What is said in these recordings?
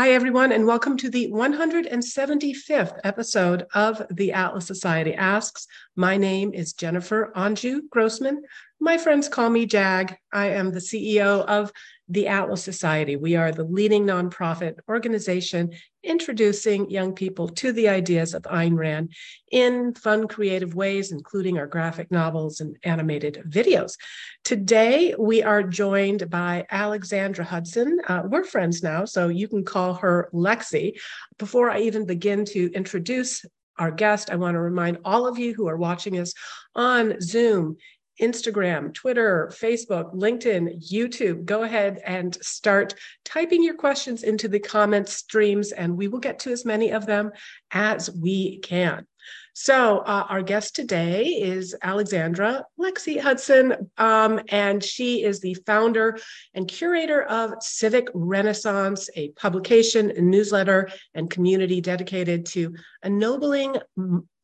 Hi, everyone, and welcome to the 175th episode of the Atlas Society Asks. My name is Jennifer Anju Grossman. My friends call me JAG. I am the CEO of the Atlas Society. We are the leading nonprofit organization introducing young people to the ideas of Ayn Rand in fun, creative ways, including our graphic novels and animated videos. Today, we are joined by Alexandra Hudson. Uh, we're friends now, so you can call her Lexi. Before I even begin to introduce our guest, I want to remind all of you who are watching us on Zoom Instagram, Twitter, Facebook, LinkedIn, YouTube. Go ahead and start typing your questions into the comment streams, and we will get to as many of them as we can. So, uh, our guest today is Alexandra Lexi Hudson, um, and she is the founder and curator of Civic Renaissance, a publication, a newsletter, and community dedicated to ennobling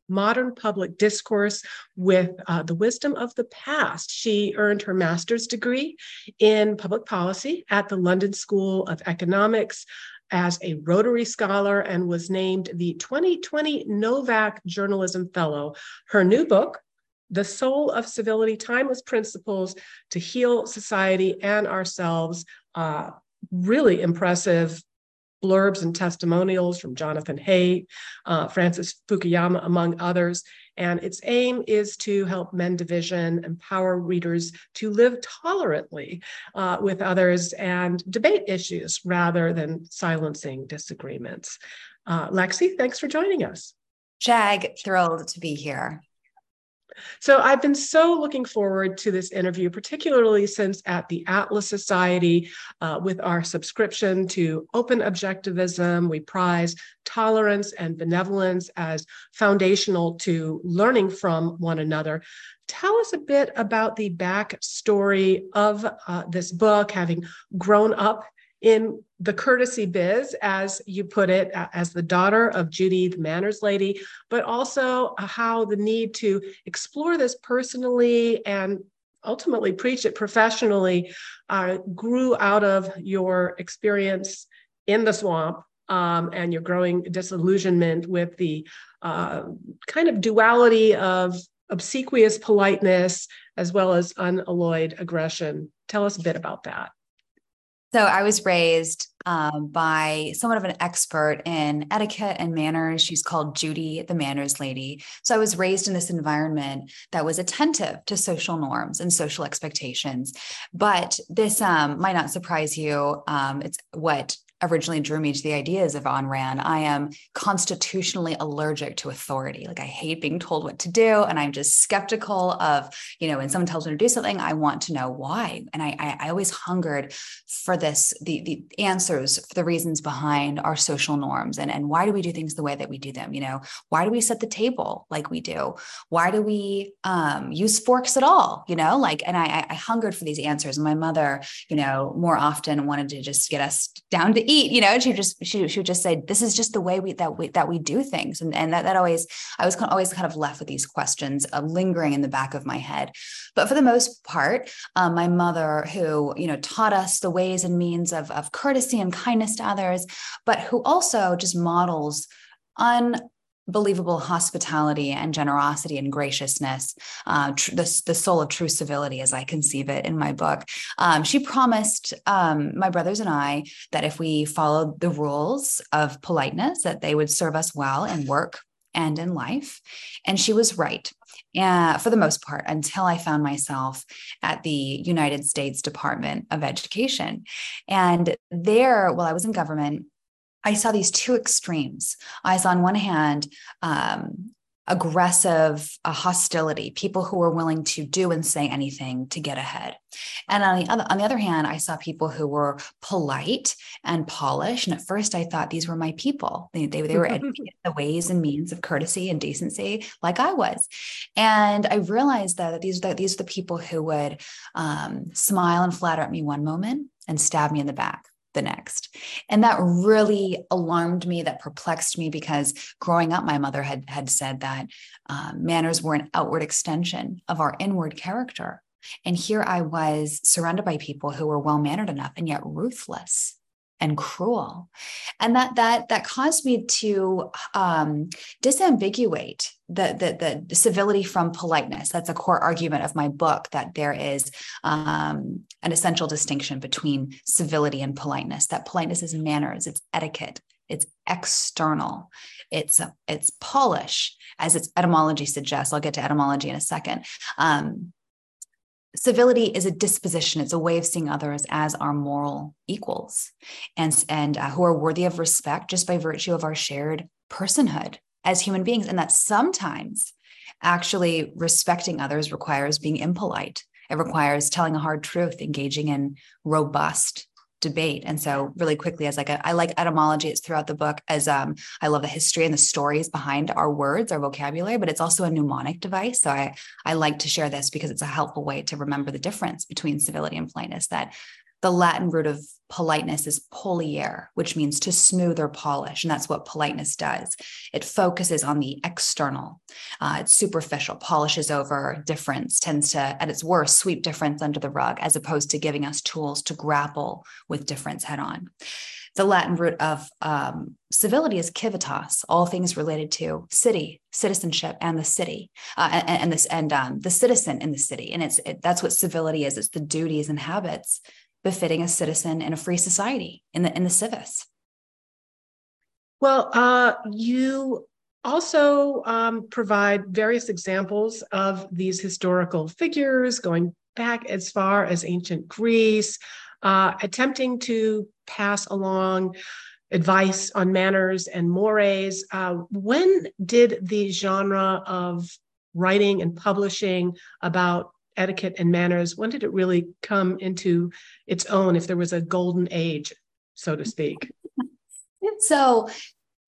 modern public discourse with uh, the wisdom of the past. She earned her master's degree in public policy at the London School of Economics as a Rotary Scholar and was named the 2020 Novak Journalism Fellow. Her new book, The Soul of Civility Timeless Principles to Heal Society and Ourselves, uh, really impressive blurbs and testimonials from Jonathan Haidt, uh, Francis Fukuyama, among others. And its aim is to help mend division, empower readers to live tolerantly uh, with others and debate issues rather than silencing disagreements. Uh, Lexi, thanks for joining us. Jag, thrilled to be here. So I've been so looking forward to this interview, particularly since at the Atlas Society, uh, with our subscription to open objectivism, we prize tolerance and benevolence as foundational to learning from one another. Tell us a bit about the backstory of uh, this book, having grown up in the courtesy biz, as you put it, as the daughter of Judy, the manners lady, but also how the need to explore this personally and ultimately preach it professionally uh, grew out of your experience in the swamp um, and your growing disillusionment with the uh, kind of duality of obsequious politeness as well as unalloyed aggression. Tell us a bit about that. So I was raised um, by somewhat of an expert in etiquette and manners. She's called Judy, the manners lady. So I was raised in this environment that was attentive to social norms and social expectations. But this um, might not surprise you. Um, it's what originally drew me to the ideas of Ayn Rand, I am constitutionally allergic to authority. Like I hate being told what to do. And I'm just skeptical of, you know, when someone tells me to do something, I want to know why. And I, I, I always hungered for this, the, the answers for the reasons behind our social norms and, and why do we do things the way that we do them? You know, why do we set the table like we do? Why do we um, use forks at all? You know, like, and I, I hungered for these answers. And my mother, you know, more often wanted to just get us down to eat, you know, she just she she would just say, this is just the way we that we that we do things. And, and that that always I was always kind of left with these questions uh, lingering in the back of my head. But for the most part, um, my mother, who, you know, taught us the ways and means of, of courtesy and kindness to others, but who also just models un believable hospitality and generosity and graciousness, uh, tr- the, the soul of true civility, as I conceive it in my book. Um, she promised um, my brothers and I that if we followed the rules of politeness, that they would serve us well in work and in life. And she was right. Uh, for the most part, until I found myself at the United States Department of Education. And there, while I was in government, I saw these two extremes. I saw on one hand, um, aggressive uh, hostility, people who were willing to do and say anything to get ahead. And on the other, on the other hand, I saw people who were polite and polished. And at first, I thought these were my people. They, they, they were educated the ways and means of courtesy and decency, like I was. And I realized that these that these are the people who would um, smile and flatter at me one moment and stab me in the back the next. And that really alarmed me, that perplexed me because growing up, my mother had, had said that um, manners were an outward extension of our inward character. And here I was surrounded by people who were well mannered enough and yet ruthless and cruel. and that that that caused me to um, disambiguate the, the the civility from politeness. That's a core argument of my book that there is um, an essential distinction between civility and politeness. That politeness is manners, it's etiquette, it's external it's it's polish as its etymology suggests i'll get to etymology in a second um, civility is a disposition. It's a way of seeing others as our moral equals and and uh, who are worthy of respect just by virtue of our shared personhood as human beings and that sometimes actually respecting others requires being impolite. It requires telling a hard truth engaging in robust debate. And so really quickly as like a, I like etymology, it's throughout the book as um, I love the history and the stories behind our words, our vocabulary, but it's also a mnemonic device. So I, I like to share this because it's a helpful way to remember the difference between civility and politeness that the Latin root of politeness is polire, which means to smooth or polish. And that's what politeness does. It focuses on the external, uh, it's superficial, polishes over difference, tends to, at its worst, sweep difference under the rug, as opposed to giving us tools to grapple with difference head on. The Latin root of um, civility is civitas, all things related to city, citizenship, and the city, uh, and, and, this and um, the citizen in the city. And it's it, that's what civility is. It's the duties and habits befitting a citizen in a free society in the in the civis. Well, uh, you also um, provide various examples of these historical figures going back as far as ancient Greece, uh, attempting to pass along advice on manners and mores. Uh, when did the genre of writing and publishing about etiquette and manners, when did it really come into its own, if there was a golden age, so to speak? So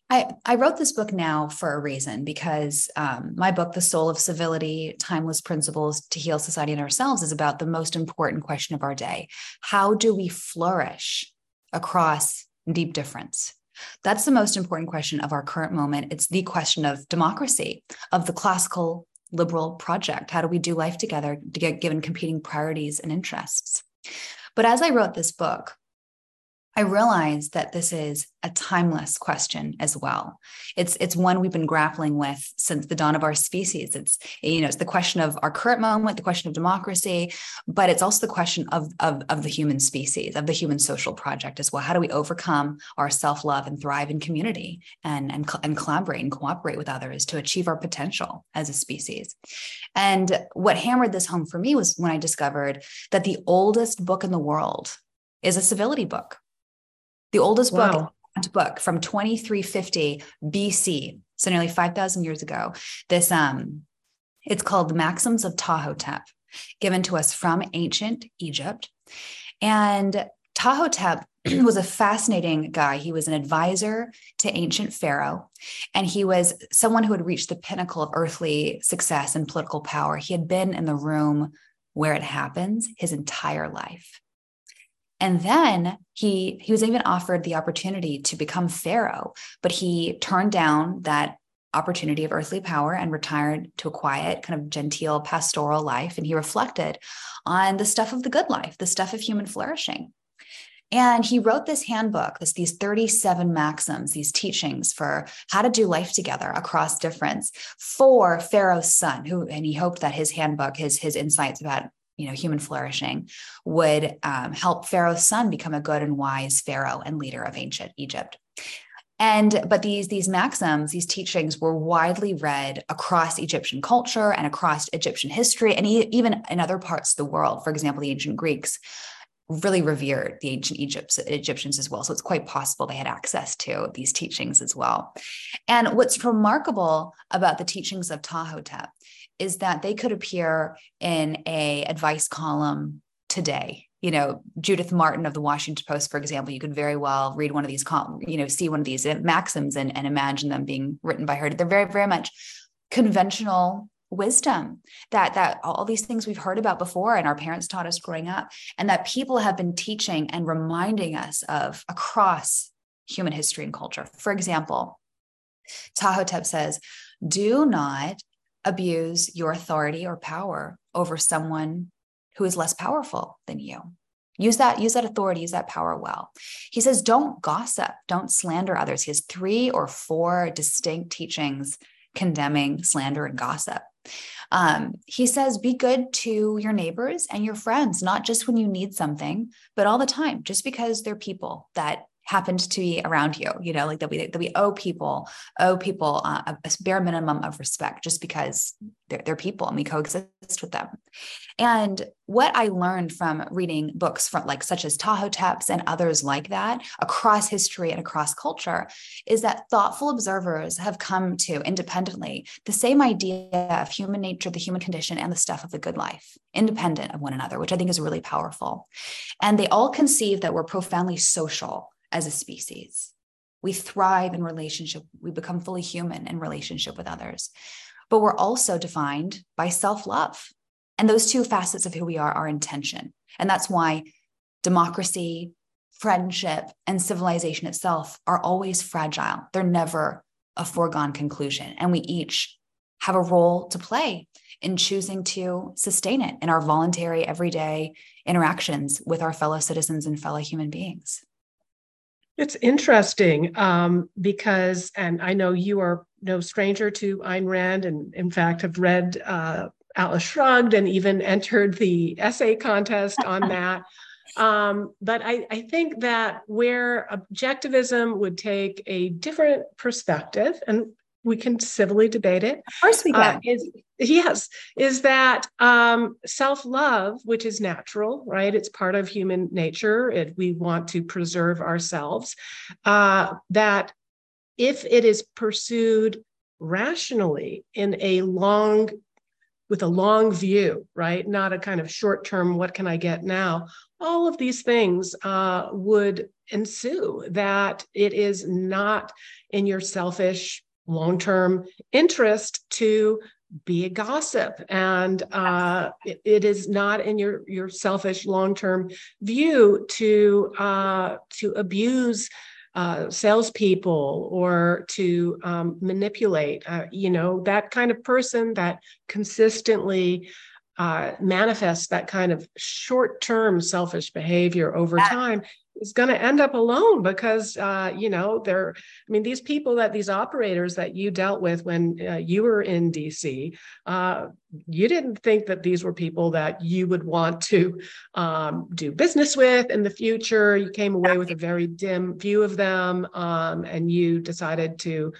I, I wrote this book now for a reason because um, my book, The Soul of Civility Timeless Principles to Heal Society and Ourselves, is about the most important question of our day. How do we flourish across deep difference? That's the most important question of our current moment. It's the question of democracy, of the classical liberal project? How do we do life together to get given competing priorities and interests? But as I wrote this book, I realize that this is a timeless question as well. It's it's one we've been grappling with since the dawn of our species. It's you know it's the question of our current moment, the question of democracy, but it's also the question of of, of the human species, of the human social project as well. How do we overcome our self love and thrive in community and and and collaborate and cooperate with others to achieve our potential as a species? And what hammered this home for me was when I discovered that the oldest book in the world is a civility book the oldest wow. book book from 2350 BC, so nearly 5,000 years ago. This um, it's called the Maxims of Ptahhotep, given to us from ancient Egypt, and Ptahhotep was a fascinating guy. He was an advisor to ancient Pharaoh, and he was someone who had reached the pinnacle of earthly success and political power. He had been in the room where it happens his entire life. And then he he was even offered the opportunity to become pharaoh, but he turned down that opportunity of earthly power and retired to a quiet, kind of genteel pastoral life. And he reflected on the stuff of the good life, the stuff of human flourishing. And he wrote this handbook, this these 37 maxims, these teachings for how to do life together across difference for Pharaoh's son, who and he hoped that his handbook, his his insights about you know human flourishing would um, help pharaoh's son become a good and wise pharaoh and leader of ancient egypt and but these these maxims these teachings were widely read across egyptian culture and across egyptian history and even in other parts of the world for example the ancient greeks really revered the ancient Egypt, Egyptians as well. So it's quite possible they had access to these teachings as well. And what's remarkable about the teachings of Ptahhotep is that they could appear in a advice column today. You know judith martin of the washington post for example you could very well read one of these you know see one of these maxims and, and imagine them being written by her. They're very very much conventional wisdom that that all these things we've heard about before and our parents taught us growing up and that people have been teaching and reminding us of across human history and culture. For example Ptahhotep says do not abuse your authority or power over someone who is less powerful than you. Use that, use that authority, use that power well. He says, don't gossip, don't slander others. He has three or four distinct teachings condemning slander and gossip. Um, he says, be good to your neighbors and your friends, not just when you need something, but all the time, just because they're people that happened to be around you you know like that we that we owe people owe people uh, a, bare minimum of respect just because they're, they're people and we coexist with them. And what i learned from reading books from like such as tahoe Ptahhotep's and others like that across history and across culture is that thoughtful observers have come to independently the same idea of human nature the human condition and the stuff of the good life independent of one another which i think is really powerful. And they all conceive that we're profoundly social as a species. We thrive in relationship, we become fully human in relationship with others. But we're also defined by self love. And those two facets of who we are are intention. And that's why democracy, friendship, and civilization itself are always fragile. They're never a foregone conclusion. And we each have a role to play in choosing to sustain it in our voluntary, everyday interactions with our fellow citizens and fellow human beings. It's interesting um, because, and I know you are no stranger to Ayn Rand, and in fact have read uh, Atlas Shrugged and even entered the essay contest on that. Um, but I, I, think that where objectivism would take a different perspective, and we can civilly debate it. Of course, we can. Uh, is, yes, is that um, self love, which is natural, right? It's part of human nature. It, we want to preserve ourselves. Uh, that if it is pursued rationally in a long, with a long view, right? Not a kind of short term, what can I get now? All of these things uh, would ensue that it is not in your selfish long term interest to be a gossip and uh, it, it is not in your your selfish long term view to uh, to abuse uh, salespeople or to um, manipulate. Uh, you know that kind of person that consistently uh, manifests that kind of short term selfish behavior over time is going to end up alone because uh, you know they're i mean these people that these operators that you dealt with when uh, you were in dc uh, you didn't think that these were people that you would want to um, do business with in the future. You came away with a very dim view of them um, and you decided to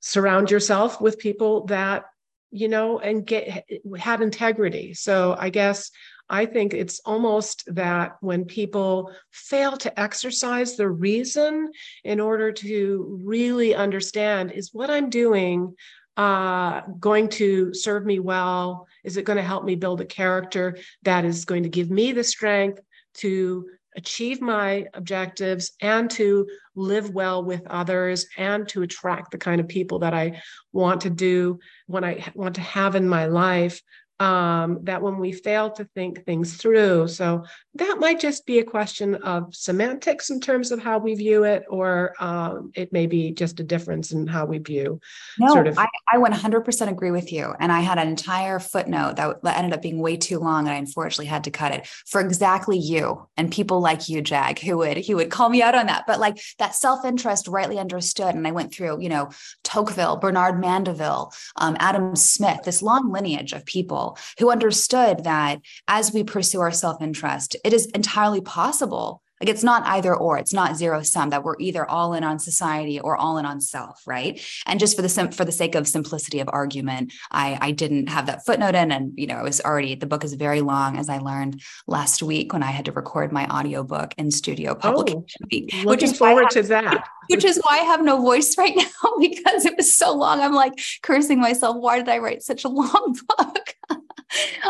surround yourself with people that you know and get had integrity. So i guess I think it's almost that when people fail to exercise the reason in order to really understand is what I'm doing uh, going to serve me well? Is it going to help me build a character that is going to give me the strength to achieve my objectives and to live well with others and to attract the kind of people that I want to do, what I want to have in my life? Um, that when we fail to think things through. So that might just be a question of semantics in terms of how we view it, or um, it may be just a difference in how we view. No, sort of- I, I 100% agree with you. And I had an entire footnote that ended up being way too long, and I unfortunately had to cut it for exactly you and people like you, Jag, who would he would call me out on that. But like that self interest, rightly understood, and I went through, you know, Tocqueville, Bernard Mandeville, um, Adam Smith, this long lineage of people people who understood that as we pursue our self interest, it is entirely possible like it's not either or, it's not zero sum that we're either all in on society or all in on self, right? And just for the sim- for the sake of simplicity of argument, I I didn't have that footnote in, and you know it was already the book is very long, as I learned last week when I had to record my audiobook in studio publication oh, week. Which is forward have, to that. Which is why I have no voice right now because it was so long. I'm like cursing myself. Why did I write such a long book?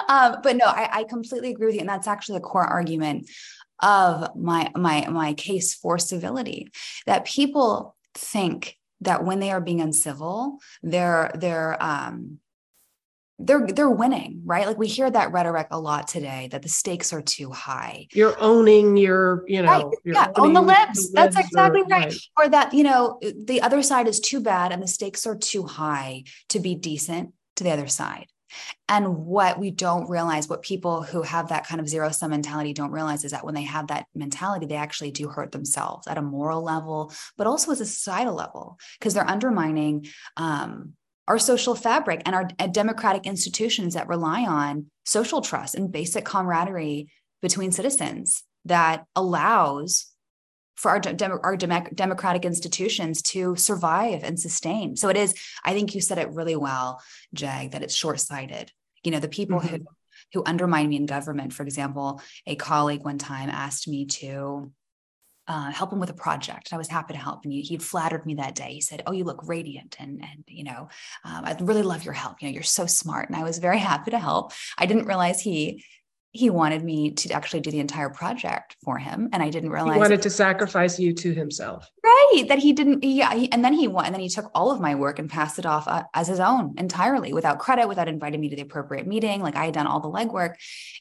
um, but no, I, I completely agree with you, and that's actually the core argument of my my my case for civility that people think that when they are being uncivil they're they're um they're they're winning right? Like we hear that rhetoric a lot today that the stakes are too high. You're owning your you know right. yeah on the libs. that's exactly or, right. right. Or that you know the other side is too bad and the stakes are too high to be decent to the other side And what we don't realize, what people who have that kind of zero sum mentality don't realize is that when they have that mentality, they actually do hurt themselves at a moral level, but also as a societal level, because they're undermining um, our social fabric and our democratic institutions that rely on social trust and basic camaraderie between citizens that allows for our, dem- our dem- democratic institutions to survive and sustain. So it is, I think you said it really well, Jag, that it's short sighted. You know, the people mm-hmm. who who undermine me in government, for example, a colleague one time asked me to uh, help him with a project. I was happy to help. And he, he flattered me that day. He said, Oh, you look radiant. And, and you know, um, I'd really love your help. You know, you're so smart. And I was very happy to help. I didn't realize he he wanted me to actually do the entire project for him and i didn't realize he wanted to sacrifice you to himself. Right that he didn't yeah he, and then he went and then he took all of my work and passed it off uh, as his own entirely without credit without inviting me to the appropriate meeting like i had done all the legwork.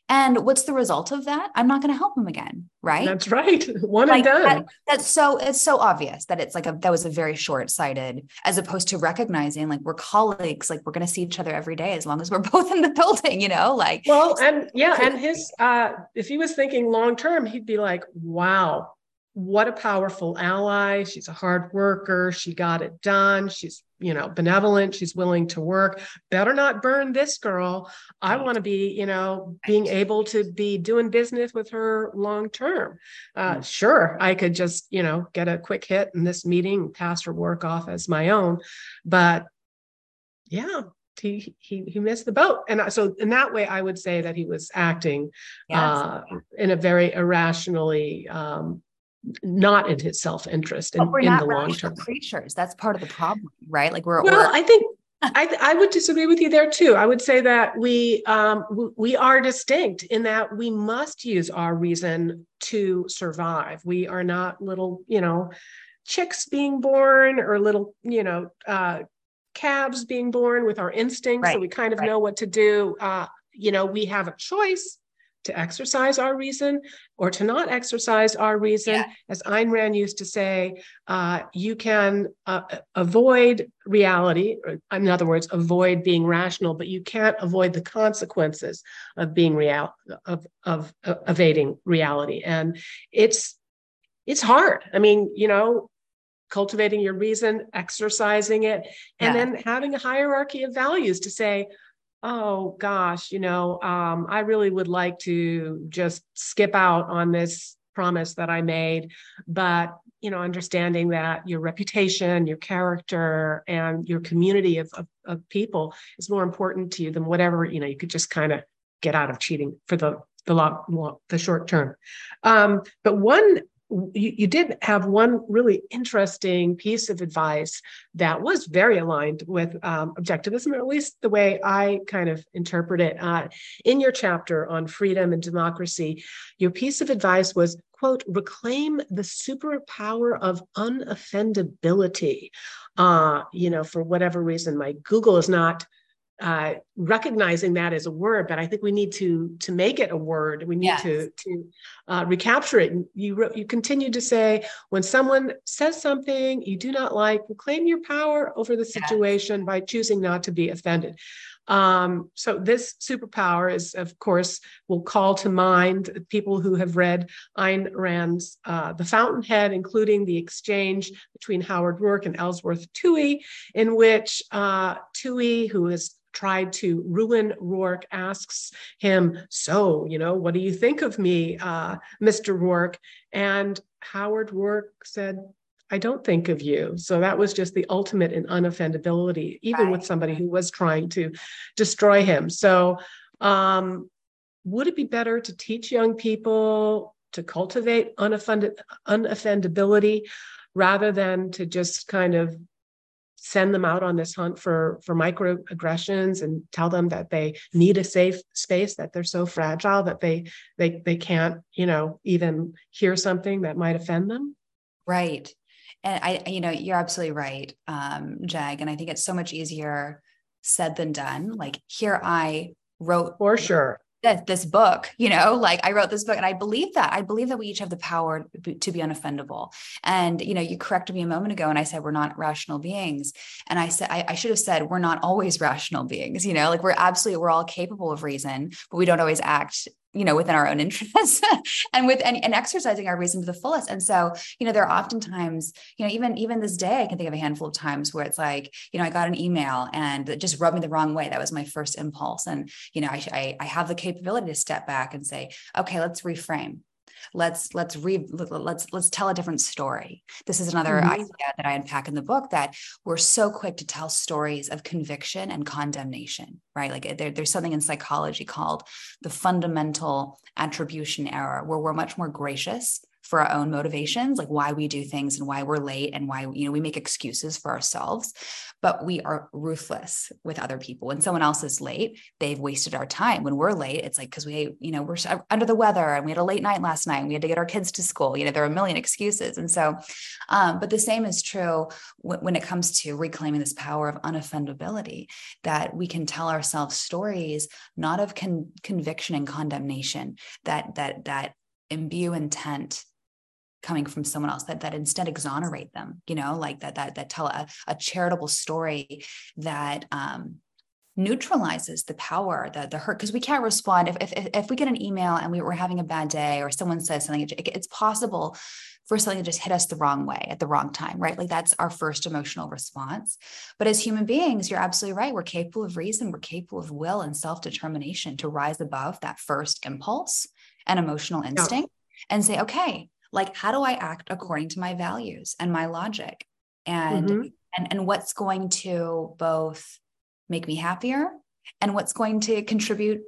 And what's the result of that? I'm not going to help him again right? That's right one like, and done. that, that's so it's so obvious that it's like a that was a very short-sighted as opposed to recognizing like we're colleagues like we're going to see each other every day as long as we're both in the building you know like well and yeah and his uh if he was thinking long term he'd be like wow what a powerful ally. She's a hard worker. She got it done. She's you know benevolent. She's willing to work. Better not burn this girl. I want to be you know being able to be doing business with her long term. Uh, mm. sure i could just you know get a quick hit in this meeting pass her work off as my own. But yeah he he he missed the boat. And so in that way i would say that he was acting yes. uh, in a very irrationally um, not in his self-interest in, in the long term creatures that's part of the problem right like we're well we're, i think I, I would disagree with you there too. I would say that we um, we are distinct in that we must use our reason to survive. We are not little, you know, chicks being born or little, you know, uh, calves being born with our instincts right. so we kind of right. know what to do uh, you know we have a choice to exercise our reason or to not exercise our reason yeah. as Ayn Rand used to say uh, you can uh, avoid reality or, in other words avoid being rational but you can't avoid the consequences of being real of, of, of evading reality and it's it's hard i mean you know cultivating your reason, exercising it, and yeah. then having a hierarchy of values to say, oh gosh, you know, um, I really would like to just skip out on this promise that I made, but you know, understanding that your reputation, your character, and your community of, of, of people is more important to you than whatever you know. You could just kind of get out of cheating for the the long, the short term. Um, but one you, you did have one really interesting piece of advice that was very aligned with um, objectivism, or at least the way I kind of interpret it. Uh, in your chapter on freedom and democracy, your piece of advice was quote, reclaim the superpower of unoffendability. Uh, you know, for whatever reason, my Google is not uh, recognizing that as a word, but I think we need to to make it a word. We need yes. to to uh, recapture it. You you continue to say when someone says something you do not like, reclaim your power over the situation yes. by choosing not to be offended. Um, so this superpower is, of course, will call to mind people who have read Ayn Rand's uh, The Fountainhead, including the exchange between Howard Roark and Ellsworth Toohey, in which uh, Toohey, who is tried to ruin Roark, asks him, So, you know, what do you think of me, uh, Mr. Roark? And Howard Roark said, I don't think of you. So that was just the ultimate in unoffendability, even right. with somebody who was trying to destroy him. So, um, would it be better to teach young people to cultivate unoffended, unoffendability rather than to just kind of send them out on this hunt for for microaggressions and tell them that they need a safe space that they're so fragile that they they they can't you know even hear something that might offend them. Right. And i you know you're absolutely right um jag and i think it's so much easier said than done. Like here i wrote for sure this, this book, you know, like I wrote this book and I believe that. I believe that we each have the power to be unoffendable. And, you know, you corrected me a moment ago and I said, we're not rational beings. And I said, I, I should have said, we're not always rational beings, you know, like we're absolutely, we're all capable of reason, but we don't always act you know within our own interests and with and, and, exercising our reason to the fullest. And so you know there are oftentimes you know even even this day i can think of a handful of times where it's like you know i got an email and it just rubbed me the wrong way. That was my first impulse. And you know i i, I have the capability to step back and say okay let's reframe let's let's read let's let's tell a different story this is another mm-hmm. idea that i unpack in the book that we're so quick to tell stories of conviction and condemnation right like there, there's something in psychology called the fundamental attribution error where we're much more gracious for our own motivations, like why we do things and why we're late and why, you know, we make excuses for ourselves, but we are ruthless with other people. When someone else is late, they've wasted our time. When we're late, it's like, cause we, you know, we're under the weather and we had a late night last night and we had to get our kids to school. You know, there are a million excuses. And so, um, but the same is true w- when it comes to reclaiming this power of unoffendability, that we can tell ourselves stories, not of con- conviction and condemnation, that, that, that imbue intent coming from someone else that that instead exonerate them you know like that that that tell a, a charitable story that um neutralizes the power the the hurt. Because we can't respond. If, if if we get an email and we were having a bad day or someone says something it's possible for something to just hit us the wrong way at the wrong time right? Like that's our first emotional response. But as human beings you're absolutely right. We're capable of reason. We're capable of will and self-determination to rise above that first impulse and emotional instinct yeah. and say okay like how do i act according to my values and my logic? And mm-hmm. and and what's going to both make me happier and what's going to contribute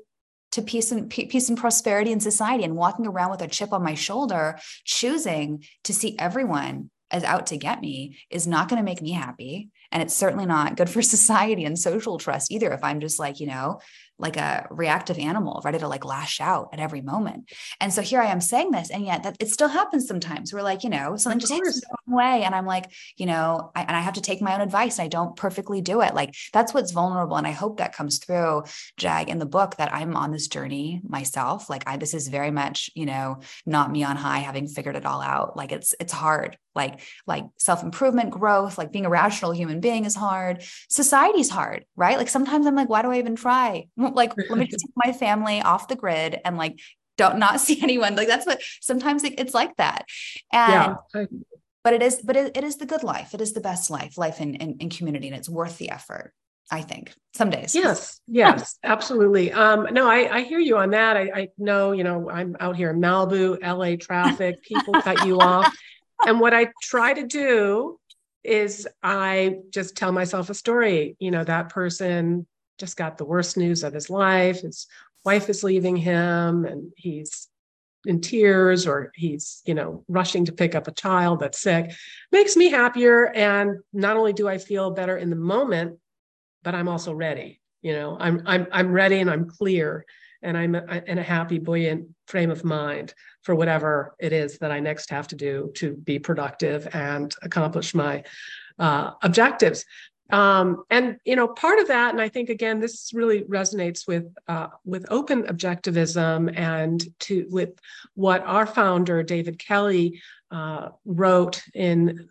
to peace and peace and prosperity in society. And walking around with a chip on my shoulder choosing to see everyone as out to get me is not going to make me happy. And it's certainly not good for society and social trust either if i'm just like you know like a reactive animal ready to like lash out at every moment. And so here i am saying this and yet that it still happens sometimes. We're like you know something just hits the wrong way and i'm like you know I, and i have to take my own advice. And i don't perfectly do it. Like that's what's vulnerable and i hope that comes through jag in the book that i'm on this journey myself. Like i this is very much you know not me on high having figured it all out. Like it's it's hard like like self-improvement growth like being a rational human being is hard society's hard right like sometimes i'm like why do i even try like let me just take my family off the grid and like don't not see anyone like that's what sometimes it's like that and yeah. but it is but it, it is the good life it is the best life life in, in, in community and it's worth the effort I think some days. Yes, yes, absolutely. Um, no, I, I hear you on that. I, I know, you know, I'm out here in Malibu, LA traffic, people cut you off and what I try to do is I just tell myself a story. You know, that person just got the worst news of his life. His wife is leaving him and he's in tears or he's, you know, rushing to pick up a child that's sick. Makes me happier. And not only do I feel better in the moment, but I'm also ready. You know, I'm I'm I'm ready and I'm clear and I'm in a happy, buoyant frame of mind for whatever it is that I next have to do to be productive and accomplish my uh, objectives. Um, and you know, part of that, and I think again, this really resonates with uh, with open objectivism and to with what our founder David Kelley uh, wrote in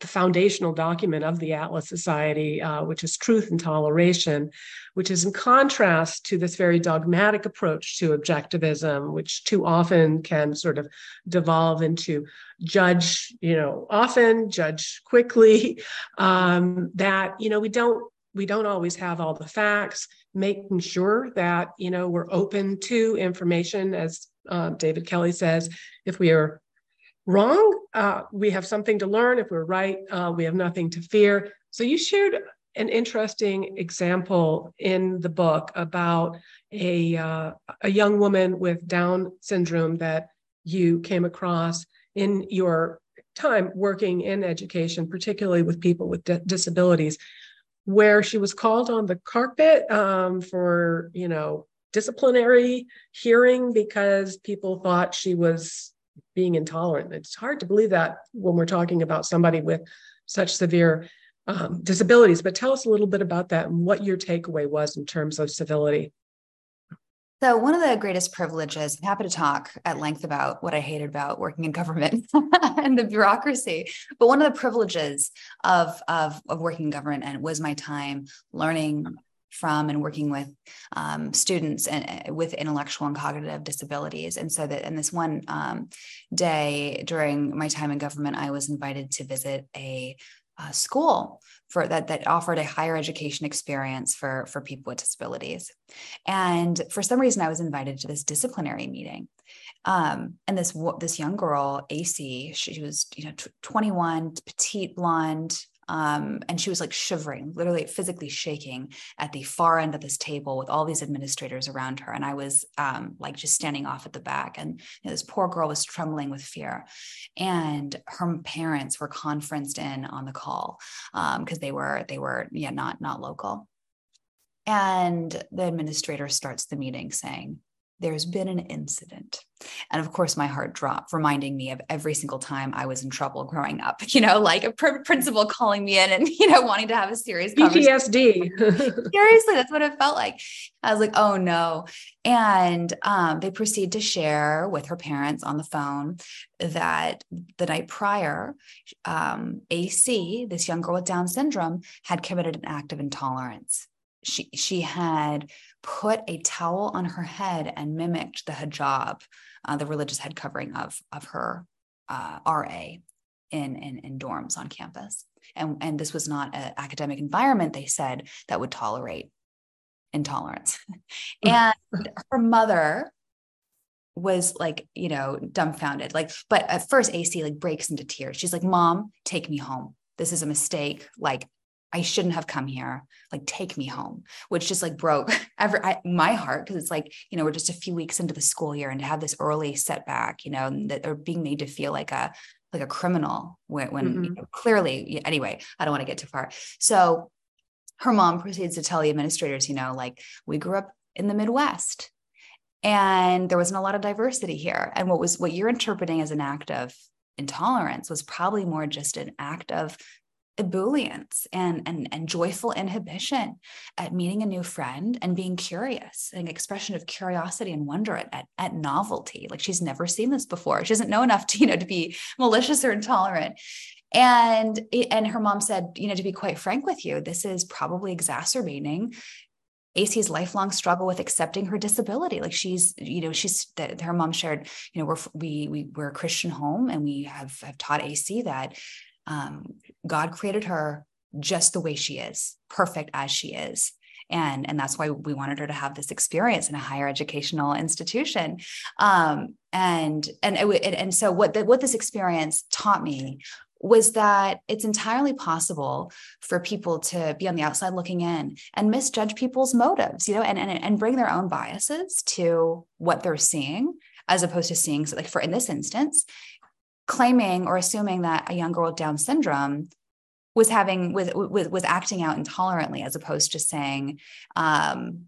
the foundational document of the Atlas Society, uh, which is Truth and Toleration, which is in contrast to this very dogmatic approach to objectivism, which too often can sort of devolve into judge, you know, often judge quickly. Um, that you know we don't we don't always have all the facts. Making sure that you know we're open to information, as uh, David Kelley says, if we are wrong, uh, we have something to learn. If we're right, uh, we have nothing to fear. So you shared an interesting example in the book about a, uh, a young woman with Down syndrome that you came across in your time working in education, particularly with people with disabilities, where she was called on the carpet um, for, you know, disciplinary hearing because people thought she was being intolerant. It's hard to believe that when we're talking about somebody with such severe um, disabilities. But tell us a little bit about that and what your takeaway was in terms of civility. So, one of the greatest privileges, I'm happy to talk at length about what I hated about working in government and the bureaucracy. But one of the privileges of, of, of working in government and was my time learning from and working with um, students and uh, with intellectual and cognitive disabilities. And so that in this one um, day during my time in government, I was invited to visit a uh, school for that that offered a higher education experience for for people with disabilities and for some reason i was invited to this disciplinary meeting um, and this this young girl ac she was you know 21 petite blonde um, and she was like shivering, literally physically shaking at the far end of this table with all these administrators around her. And I was um, like just standing off at the back. And you know, this poor girl was trembling with fear. And her parents were conferenced in on the call because um, they were, they were, yeah, not, not local. And the administrator starts the meeting saying, there's been an incident. And of course, my heart dropped, reminding me of every single time I was in trouble growing up, you know, like a pr- principal calling me in and, you know, wanting to have a serious PTSD. Seriously, that's what it felt like. I was like, oh no. And um, they proceed to share with her parents on the phone that the night prior, um, AC, this young girl with Down syndrome, had committed an act of intolerance. She, she had put a towel on her head and mimicked the hijab, uh, the religious head covering of, of her uh, RA in, in, in dorms on campus. And, and this was not an academic environment, they said, that would tolerate intolerance. and her mother was like, you know, dumbfounded. Like, but at first, AC like breaks into tears. She's like, Mom, take me home. This is a mistake. Like, I shouldn't have come here. Like, take me home, which just like broke every, I, my heart because it's like, you know, we're just a few weeks into the school year and to have this early setback, you know, that they're being made to feel like a like a criminal when, when mm-hmm. you know, clearly, anyway, I don't want to get too far. So her mom proceeds to tell the administrators, you know, like we grew up in the Midwest and there wasn't a lot of diversity here. And what was what you're interpreting as an act of intolerance was probably more just an act of ebullience and, and, and joyful inhibition at meeting a new friend and being curious, an expression of curiosity and wonder at, at, at novelty. Like she's never seen this before. She doesn't know enough to, you know, to be malicious or intolerant. And, and her mom said, you know, to be quite frank with you, this is probably exacerbating AC's lifelong struggle with accepting her disability. Like she's, you know, she's that her mom shared, you know, we're we we we're a Christian home and we have have taught AC that um, God created her just the way she is, perfect as she is. And, and that's why we wanted her to have this experience in a higher educational institution. Um, and, and, it, and so what, the, what this experience taught me was that it's entirely possible for people to be on the outside looking in and misjudge people's motives, you know, and, and, and bring their own biases to what they're seeing, as opposed to seeing, so like for in this instance, claiming or assuming that a young girl with Down syndrome was having with with was acting out intolerantly as opposed to saying um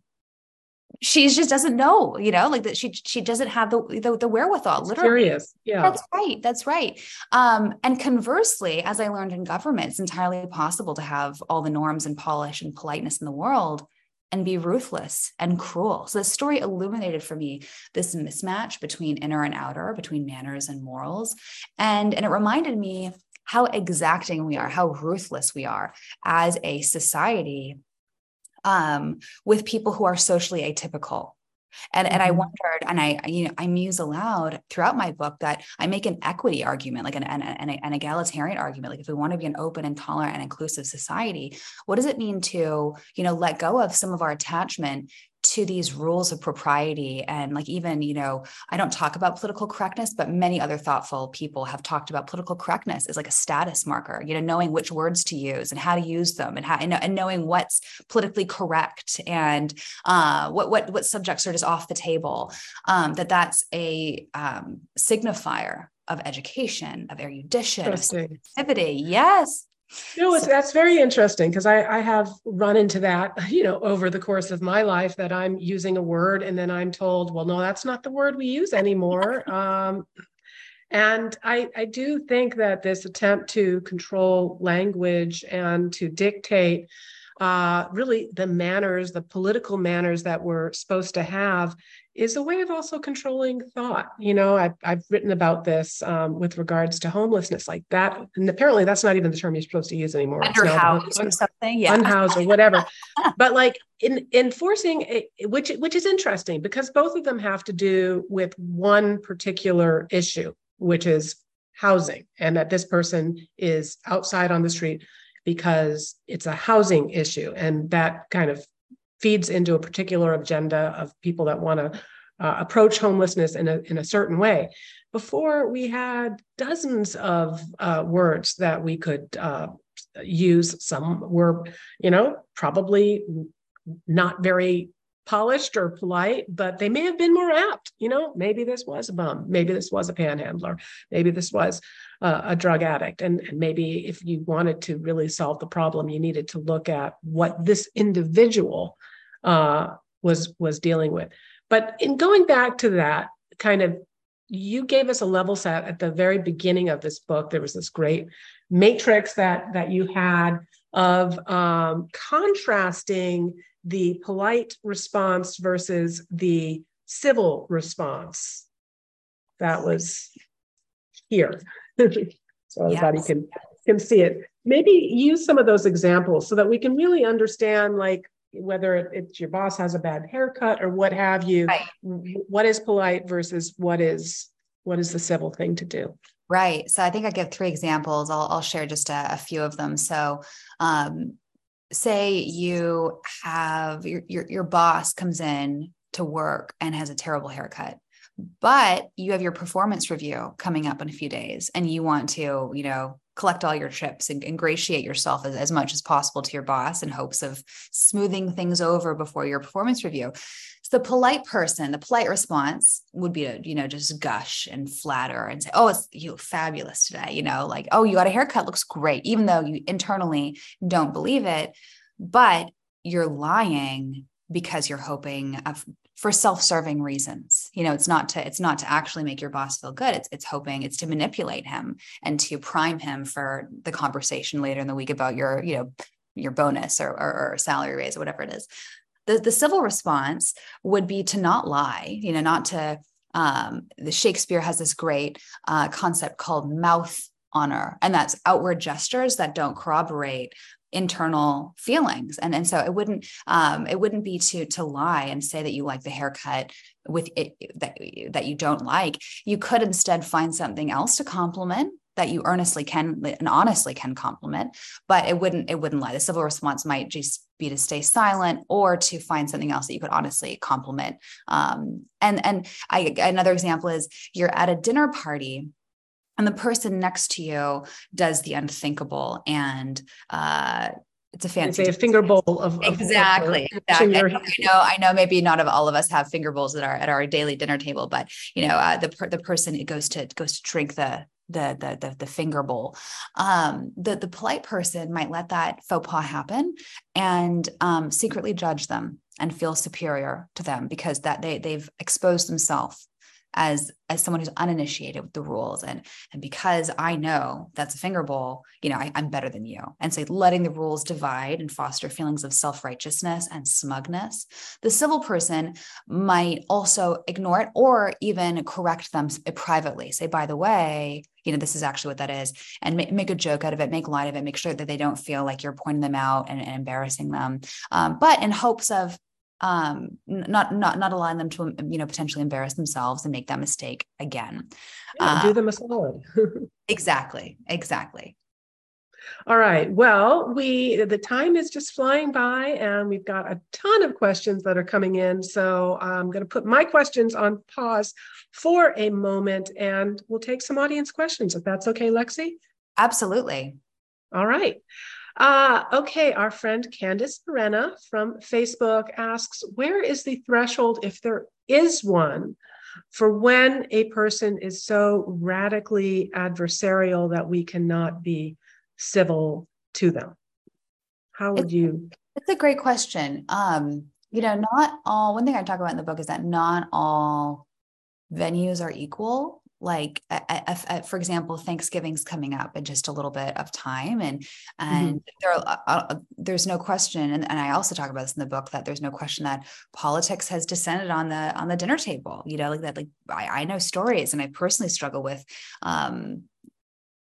she just doesn't know you know like that she she doesn't have the the, the wherewithal literally. curious. Yeah. That's right. That's right. Um and conversely as i learned in government it's entirely possible to have all the norms and polish and politeness in the world and be ruthless and cruel. So the story illuminated for me this mismatch between inner and outer, between manners and morals. And, and it reminded me how exacting we are, how ruthless we are as a society um, with people who are socially atypical and, mm-hmm. and I mm-hmm. wondered, and I, you know, I muse aloud throughout my book that I make an equity argument, like an, an, an, an egalitarian argument. Like if we want to be an open and tolerant and inclusive society, what does it mean to, you know, let go of some of our attachment to these rules of propriety and like even you know i don't talk about political correctness but many other thoughtful people have talked about political correctness as like a status marker you know knowing which words to use and how to use them and how and, knowing what's politically correct and uh, what what what subjects are just off the table um, that that's a um, signifier of education of erudition of sensitivity. Yes no, it's, that's very interesting because I, I have run into that, you know, over the course of my life that I'm using a word and then I'm told, well, no, that's not the word we use anymore. Um, and I, I do think that this attempt to control language and to dictate uh, really the manners, the political manners that we're supposed to have is a way of also controlling thought. You know, I've, I've written about this um, with regards to homelessness, like that. And apparently, that's not even the term you're supposed to use anymore. Unhoused or something, yeah, unhoused or whatever. but like in enforcing, it, which which is interesting because both of them have to do with one particular issue, which is housing, and that this person is outside on the street because it's a housing issue, and that kind of feeds into a particular agenda of people that want to uh, approach homelessness in a, in a certain way. Before we had dozens of uh, words that we could uh, use. Some were, you know, probably not very polished or polite, but they may have been more apt. You know, maybe this was a bum, maybe this was a panhandler, maybe this was uh, a drug addict. And, and maybe if you wanted to really solve the problem, you needed to look at what this individual uh, was was dealing with. But in going back to that, kind of, you gave us a level set at the very beginning of this book. There was this great matrix that that you had of um, contrasting the polite response versus the civil response. That was here. so everybody yes. can can see it. Maybe use some of those examples so that we can really understand like whether it's your boss has a bad haircut or what have you right. what is polite versus what is what is the civil thing to do right so i think i give three examples i'll, I'll share just a, a, few of them so um, say you have your, your your boss comes in to work and has a terrible haircut but you have your performance review coming up in a few days and you want to you know collect all your chips and ingratiate yourself as, as much as possible to your boss in hopes of smoothing things over before your performance review. The polite person, the polite response would be to, you know, just gush and flatter and say, oh, it's you look fabulous today, you know, like, oh, you got a haircut, looks great, even though you internally don't believe it. But you're lying because you're hoping of for self-serving reasons. You know it's not to it's not to actually make your boss feel good. It's it's hoping it's to manipulate him and to prime him for the conversation later in the week about your you know your bonus or, or, or salary raise or whatever it is the, the civil response would be to not lie you know not to um, the shakespeare has this great uh, concept called mouth honor and that's outward gestures that don't corroborate internal feelings. And and so it wouldn't um it wouldn't be to to lie and say that you like the haircut with it that that you don't like. You could instead find something else to compliment that you earnestly can and honestly can compliment but it wouldn't it wouldn't lie. The civil response might just be to stay silent or to find something else that you could honestly compliment. Um and and i another example is you're at a dinner party and the person next to you does the unthinkable and uh, it's a fancy a finger bowl of, exactly, of, exactly. I know I know maybe not of all of us have finger bowls at our at our daily dinner table but you know uh, the the person it goes to goes to drink the the the the, the finger bowl. Um, the the polite person might let that faux pas happen and um, secretly judge them and feel superior to them because that they they've exposed themselves as as someone who's uninitiated with the rules. And and because i know that's a finger bowl you know I, am better than you. And so letting the rules divide and foster feelings of self-righteousness and smugness the civil person might also ignore it or even correct them privately. Say by the way you know this is actually what that is and make, make a joke out of it make light of it make sure that they don't feel like you're pointing them out and, and embarrassing them. Um, but in hopes of um not not not allowing them to you know potentially embarrass themselves and make that mistake again. Yeah, do them a solid. exactly exactly. All right well we the time is just flying by and we've got a ton of questions that are coming in so i'm going to put my questions on pause for a moment and we'll take some audience questions if that's okay lexi absolutely all right uh, okay, our friend Candice Arena from Facebook asks, where is the threshold, if there is one, for when a person is so radically adversarial that we cannot be civil to them? How would it's, you? It's a great question. Um, you know, not all, one thing I talk about in the book is that not all venues are equal like for example thanksgiving's coming up in just a little bit of time and and mm-hmm. there uh, uh, there's no question and, and i also talk about this in the book that there's no question that politics has descended on the on the dinner table you know like that like i, I know stories and i personally struggle with um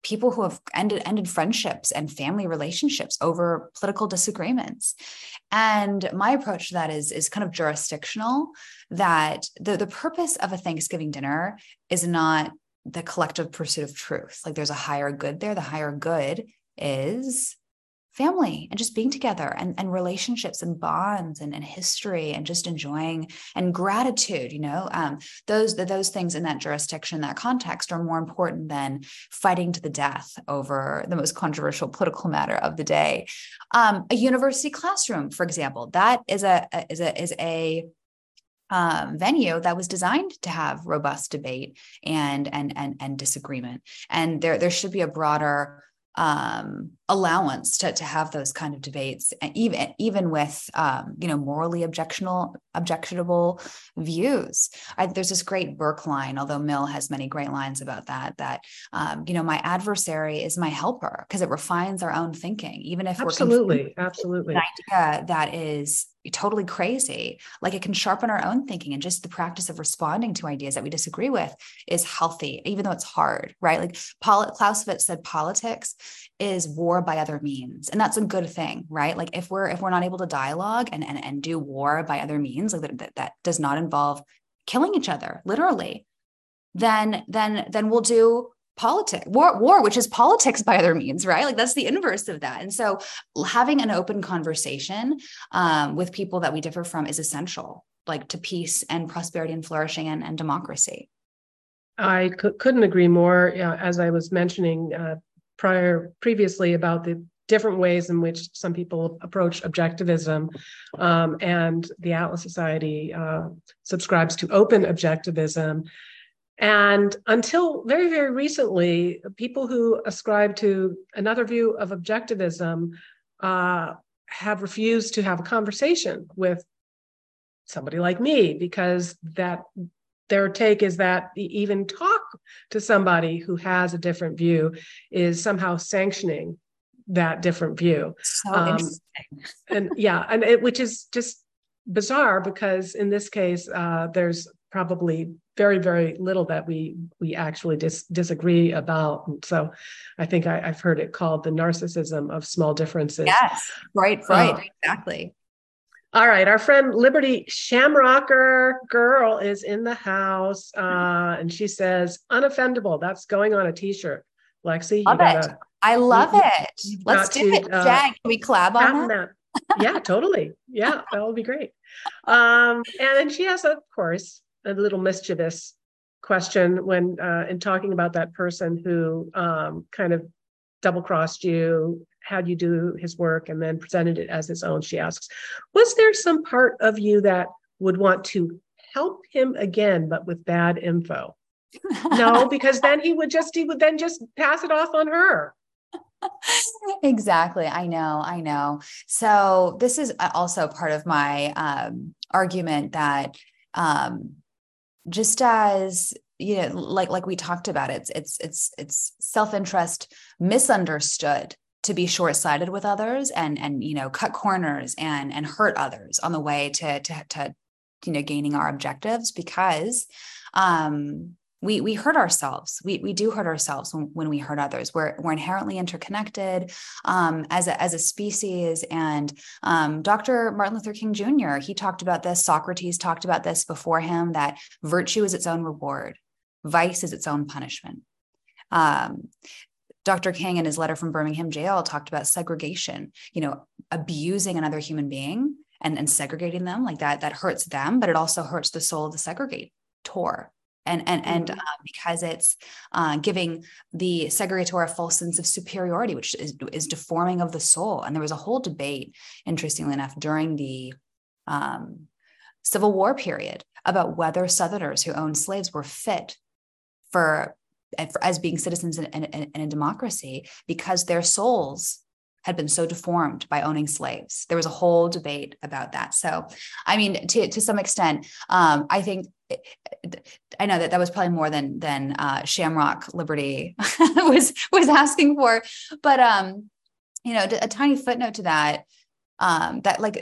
people who have ended ended friendships and family relationships over political disagreements and my approach to that is is kind of jurisdictional that the the purpose of a thanksgiving dinner is not the collective pursuit of truth. Like there's a higher good there. The higher good is family and just being together and, and relationships and bonds and, and history and just enjoying and gratitude you know? Um, those those things in that jurisdiction that context are more important than fighting to the death over the most controversial political matter of the day. Um, a university classroom for example that is a, a is a is a um, venue that was designed to have robust debate and and and and disagreement and there there should be a broader um, allowance to, to have those kind of debates, even even with um, you know morally objectionable objectionable views. I, there's this great Burke line, although Mill has many great lines about that. That um, you know my adversary is my helper because it refines our own thinking, even if absolutely, we're absolutely an idea that is totally crazy. Like it can sharpen our own thinking and just the practice of responding to ideas that we disagree with is healthy, even though it's hard, right? Like Paul Clausewitz said politics is war by other means. And that's a good thing, right? Like if we're if we're not able to dialogue and and, and do war by other means, like that, that, that does not involve killing each other, literally, then then then we'll do politics war war which is politics by other means right? Like that's the inverse of that. And so having an open conversation um, with people that we differ from is essential like to peace and prosperity and flourishing and, and democracy. I c- couldn't agree more as i was mentioning uh, prior previously about the different ways in which some people approach objectivism um, and the atlas society uh, subscribes to open objectivism and until very, very recently, people who ascribe to another view of objectivism uh, have refused to have a conversation with somebody like me because that their take is that even talk to somebody who has a different view is somehow sanctioning that different view. So um, and yeah, and it, which is just bizarre because in this case, uh, there's probably very very little that we we actually dis- disagree about. And so i think I, have heard it called the narcissism of small differences. Yes right right uh, exactly. All right our friend liberty shamrocker girl is in the house uh, and she says unoffendable that's going on a t-shirt. Lexi love it. I love you, it. let's do to, it. uh, jag can we collab on that, that? yeah totally. Yeah that would be great. Um, and then she has of course a little mischievous question when uh, in talking about that person who um, kind of double crossed you had you do his work and then presented it as his own she asks was there some part of you that would want to help him again but with bad info? No because then he would just he would then just pass it off on her. Exactly. I know i know. So this is also part of my um, argument that um, just as you know like like we talked about it's it's it's it's self-interest misunderstood to be short-sighted with others and and you know cut corners and and hurt others on the way to to to you know gaining our objectives because um we we hurt ourselves. We we do hurt ourselves when, when we hurt others. We're we're inherently interconnected um, as a as a species. And um, Dr. Martin Luther King Jr. he talked about this. Socrates talked about this before him. That virtue is its own reward, vice is its own punishment. Um, Dr. King in his letter from Birmingham jail talked about segregation. You know, abusing another human being and, and segregating them like that that hurts them, but it also hurts the soul of the segregator and and and uh, because it's uh, giving the segregator a false sense of superiority, which is is deforming of the soul. And there was a whole debate, interestingly enough, during the um, Civil War period about whether Southerners who owned slaves were fit for as being citizens in, in, in a democracy because their souls had been so deformed by owning slaves. There was a whole debate about that. So, I mean, to, to some extent, um, I think I know that that was probably more than than uh, Shamrock Liberty was was asking for, but um, you know, a tiny footnote to that um that like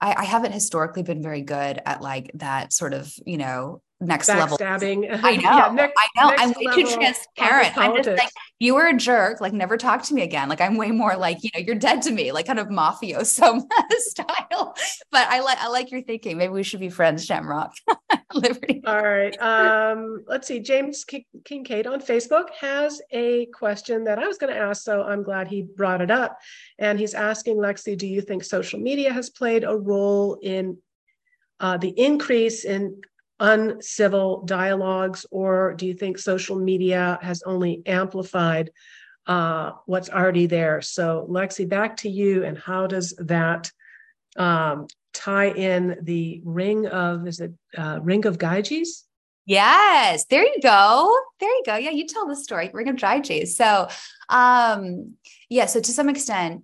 I, I haven't historically been very good at like that sort of you know next level stabbing. I know. yeah, next, I know. I'm way too transparent. I'm just like, you were a jerk. Like, never talk to me again. Like, I'm way more like, you know, you're dead to me, like kind of mafioso style. But I like I like your thinking. Maybe we should be friends, Shamrock. Liberty. All right. Um, let's see. James Kincaid on Facebook has a question that I was going to ask, so I'm glad he brought it up. And he's asking Lexi, do you think social media has played a role in uh, the increase in uncivil dialogues, or do you think social media has only amplified uh, what's already there? So, Lexi, back to you, and how does that um, tie in the ring of is it uh, ring of Gyges? Yes, there you go. There you go. Yeah, you tell the story, Ring of Gyges. So, um, yeah, so to some extent,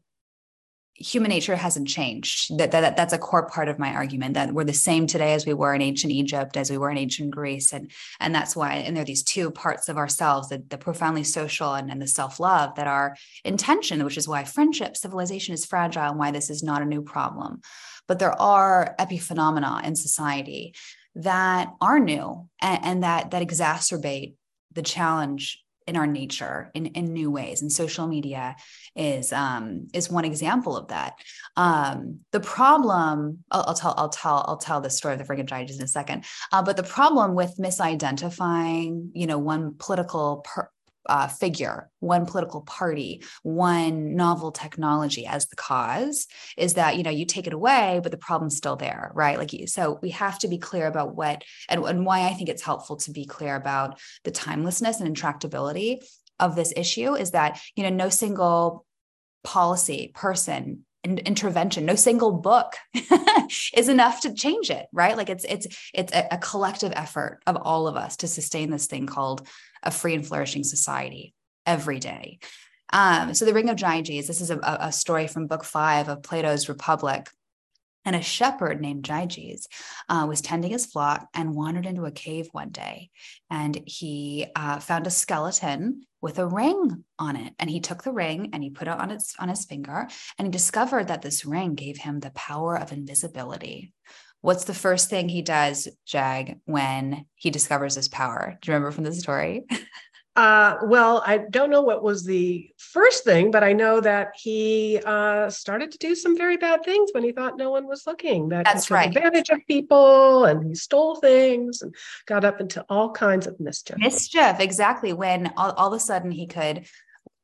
human nature hasn't changed. That, that that's a core part of my argument that we're the same today as we were in ancient Egypt, as we were in ancient Greece, and and that's why. And there are these two parts of ourselves: the, the profoundly social and, and the self love that are intention, which is why friendship, civilization is fragile, and why this is not a new problem. But there are epiphenomena in society that are new and, and that that exacerbate the challenge in our nature in, in new ways. And social media is um, is one example of that. Um, the problem I'll, I'll, tell i'll tell i'll tell the story of the gyges in a second. Uh, but the problem with misidentifying you know one political per- uh, figure, one political party, one novel technology as the cause is that you know you take it away, but the problem's still there, right? Like so, we have to be clear about what and, and why I think it's helpful to be clear about the timelessness and intractability of this issue is that you know no single policy person intervention no single book is enough to change it right like it's it's it's a, a collective effort of all of us to sustain this thing called a free and flourishing society every day. Um, so the Ring of Gyges, this is a, a story from book five of Plato's Republic. And a shepherd named Gyges uh, was tending his flock and wandered into a cave one day. And he uh, found a skeleton with a ring on it. And he took the ring and he put it on its on his finger. And he discovered that this ring gave him the power of invisibility. What's the first thing he does, Jag, when he discovers his power? Do you remember from the story? Uh, well, I don't know what was the first thing, but I know that he uh, started to do some very bad things when he thought no one was looking. That That's he took right. advantage of people and he stole things and got up into all kinds of mischief. Mischief, exactly. When all, all of a sudden he could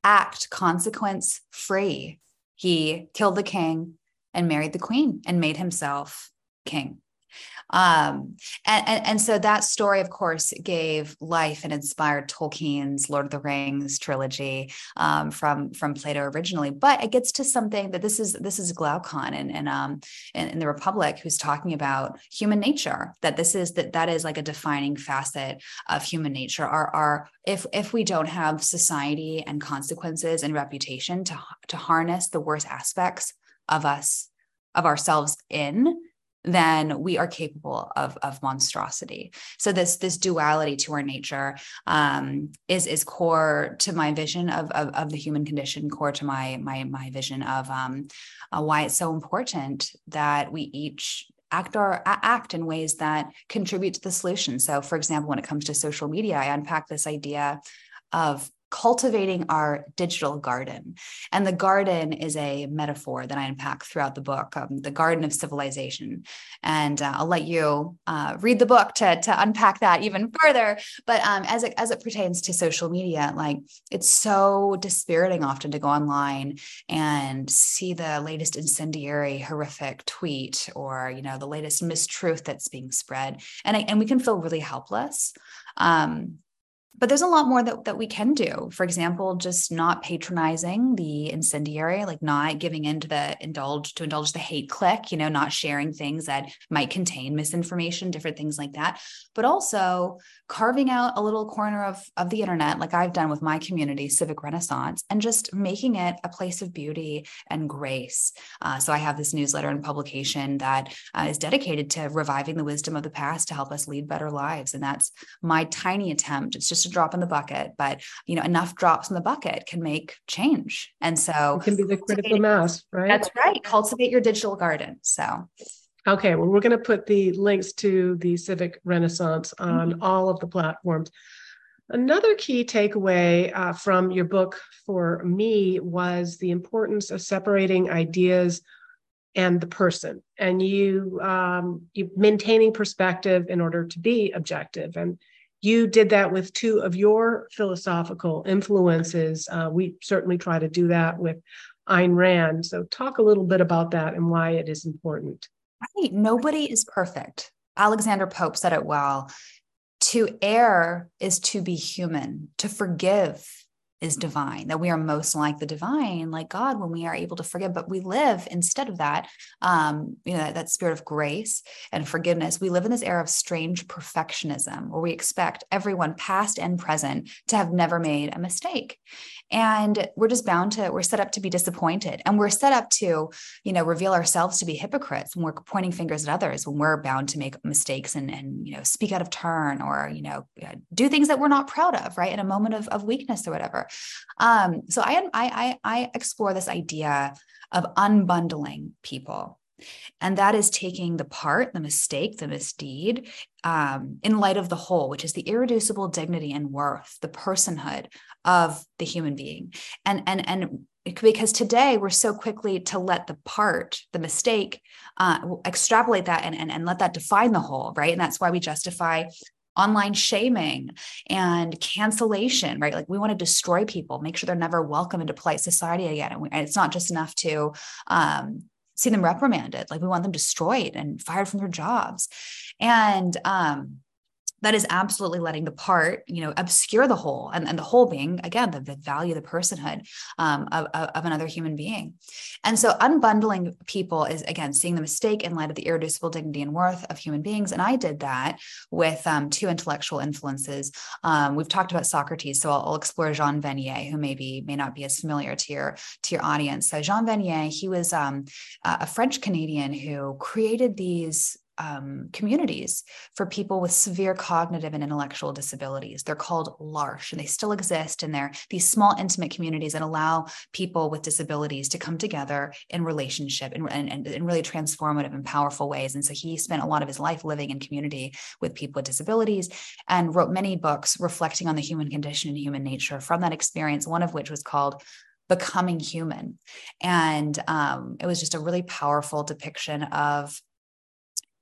act consequence free, he killed the king and married the queen and made himself king. Um, and, and, and so that story, of course, gave life and inspired Tolkien's Lord of the Rings trilogy um, from from Plato originally. But it gets to something that this is this is Glaucon and and um in, in the Republic who's talking about human nature. That this is that that is like a defining facet of human nature. Our our if if we don't have society and consequences and reputation to to harness the worst aspects of us of ourselves in then we are capable of, of monstrosity. So this this duality to our nature um, is is core to my vision of, of, of the human condition, core to my my my vision of um, uh, why it's so important that we each act or act in ways that contribute to the solution. So, for example, when it comes to social media, I unpack this idea of cultivating our digital garden. And the garden is a metaphor that I unpack throughout the book, um, the garden of civilization. And uh, I'll let you uh, read the book to, to unpack that even further. But um, as, it, as it pertains to social media, like it's so dispiriting often to go online and see the latest incendiary, horrific tweet or, you know, the latest mistruth that's being spread. And, I, and we can feel really helpless. Um, but there's a lot more that, that we can do. For example, just not patronizing the incendiary, like not giving in to the indulge to indulge the hate click, you know, not sharing things that might contain misinformation, different things like that. But also carving out a little corner of, of the internet, like I've done with my community, Civic Renaissance, and just making it a place of beauty and grace. Uh, so I have this newsletter and publication that uh, is dedicated to reviving the wisdom of the past to help us lead better lives. And that's my tiny attempt. It's just a drop in the bucket, but you know, enough drops in the bucket can make change. And so it can be the critical mass, right? That's right. Cultivate your digital garden. So Okay, well, we're going to put the links to the Civic Renaissance on mm-hmm. all of the platforms. Another key takeaway uh, from your book for me was the importance of separating ideas and the person, and you um, you maintaining perspective in order to be objective. And you did that with two of your philosophical influences. Uh, we certainly try to do that with Ayn Rand. So, talk a little bit about that and why it is important. Right. Nobody is perfect. Alexander Pope said it well. To err is to be human, to forgive is divine, that we are most like the divine, like God, when we are able to forgive. But we live instead of that, um, you know, that, that spirit of grace and forgiveness. We live in this era of strange perfectionism where we expect everyone, past and present, to have never made a mistake. And we're just bound to, we're set up to be disappointed. And we're set up to, you know, reveal ourselves to be hypocrites when we're pointing fingers at others, when we're bound to make mistakes and, and you know, speak out of turn or, you know, do things that we're not proud of, right? In a moment of, of weakness or whatever. Um, so I, I, I explore this idea of unbundling people. And that is taking the part, the mistake, the misdeed um, in light of the whole, which is the irreducible dignity and worth, the personhood of the human being. And, and, and because today we're so quickly to let the part, the mistake, uh, extrapolate that and, and, and let that define the whole, right? And that's why we justify online shaming and cancellation, right? Like we want to destroy people, make sure they're never welcome into polite society again. And, we, and it's not just enough to um, see them reprimanded, like we want them destroyed and fired from their jobs. And um, that is absolutely letting the part you know obscure the whole and, and the whole being again the, the value the personhood um, of, of, another human being. And so unbundling people is again seeing the mistake in light of the irreducible dignity and worth of human beings. And i did that with um, two intellectual influences. Um, we've talked about socrates so I'll, I'll, explore jean vanier who maybe may not be as familiar to your to your audience. So jean vanier he was um, a french canadian who created these um, communities for people with severe cognitive and intellectual disabilities. They're called L'Arche, and they still exist. And they're these small, intimate communities that allow people with disabilities to come together in relationship and, really transformative and powerful ways. And so he spent a lot of his life living in community with people with disabilities and wrote many books reflecting on the human condition and human nature from that experience, one of which was called becoming human and um, it was just a really powerful depiction of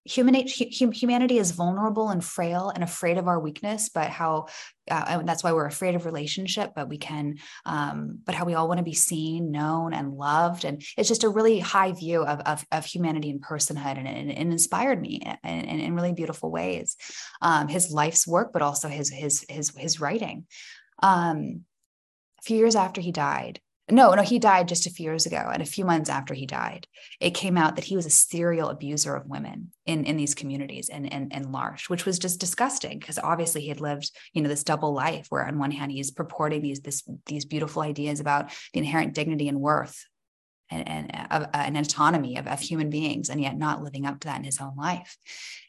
human humanity is vulnerable and frail and afraid of our weakness but how uh, that's why we're afraid of relationship but we can um, but how we all want to be seen known and loved. And it's just a really high view of, of, of humanity and personhood and, and, and inspired me in, in, in, really beautiful ways. Um, his life's work but also his his his his writing. Um, a few years after he died no, no, he died just a few years ago. And a few months after he died, it came out that he was a serial abuser of women in, in these communities and in, in, in L'Arche, which was just disgusting because obviously he had lived, you know, this double life where on one hand he's purporting these this these beautiful ideas about the inherent dignity and worth and, and, uh, and autonomy of, of human beings, and yet not living up to that in his own life.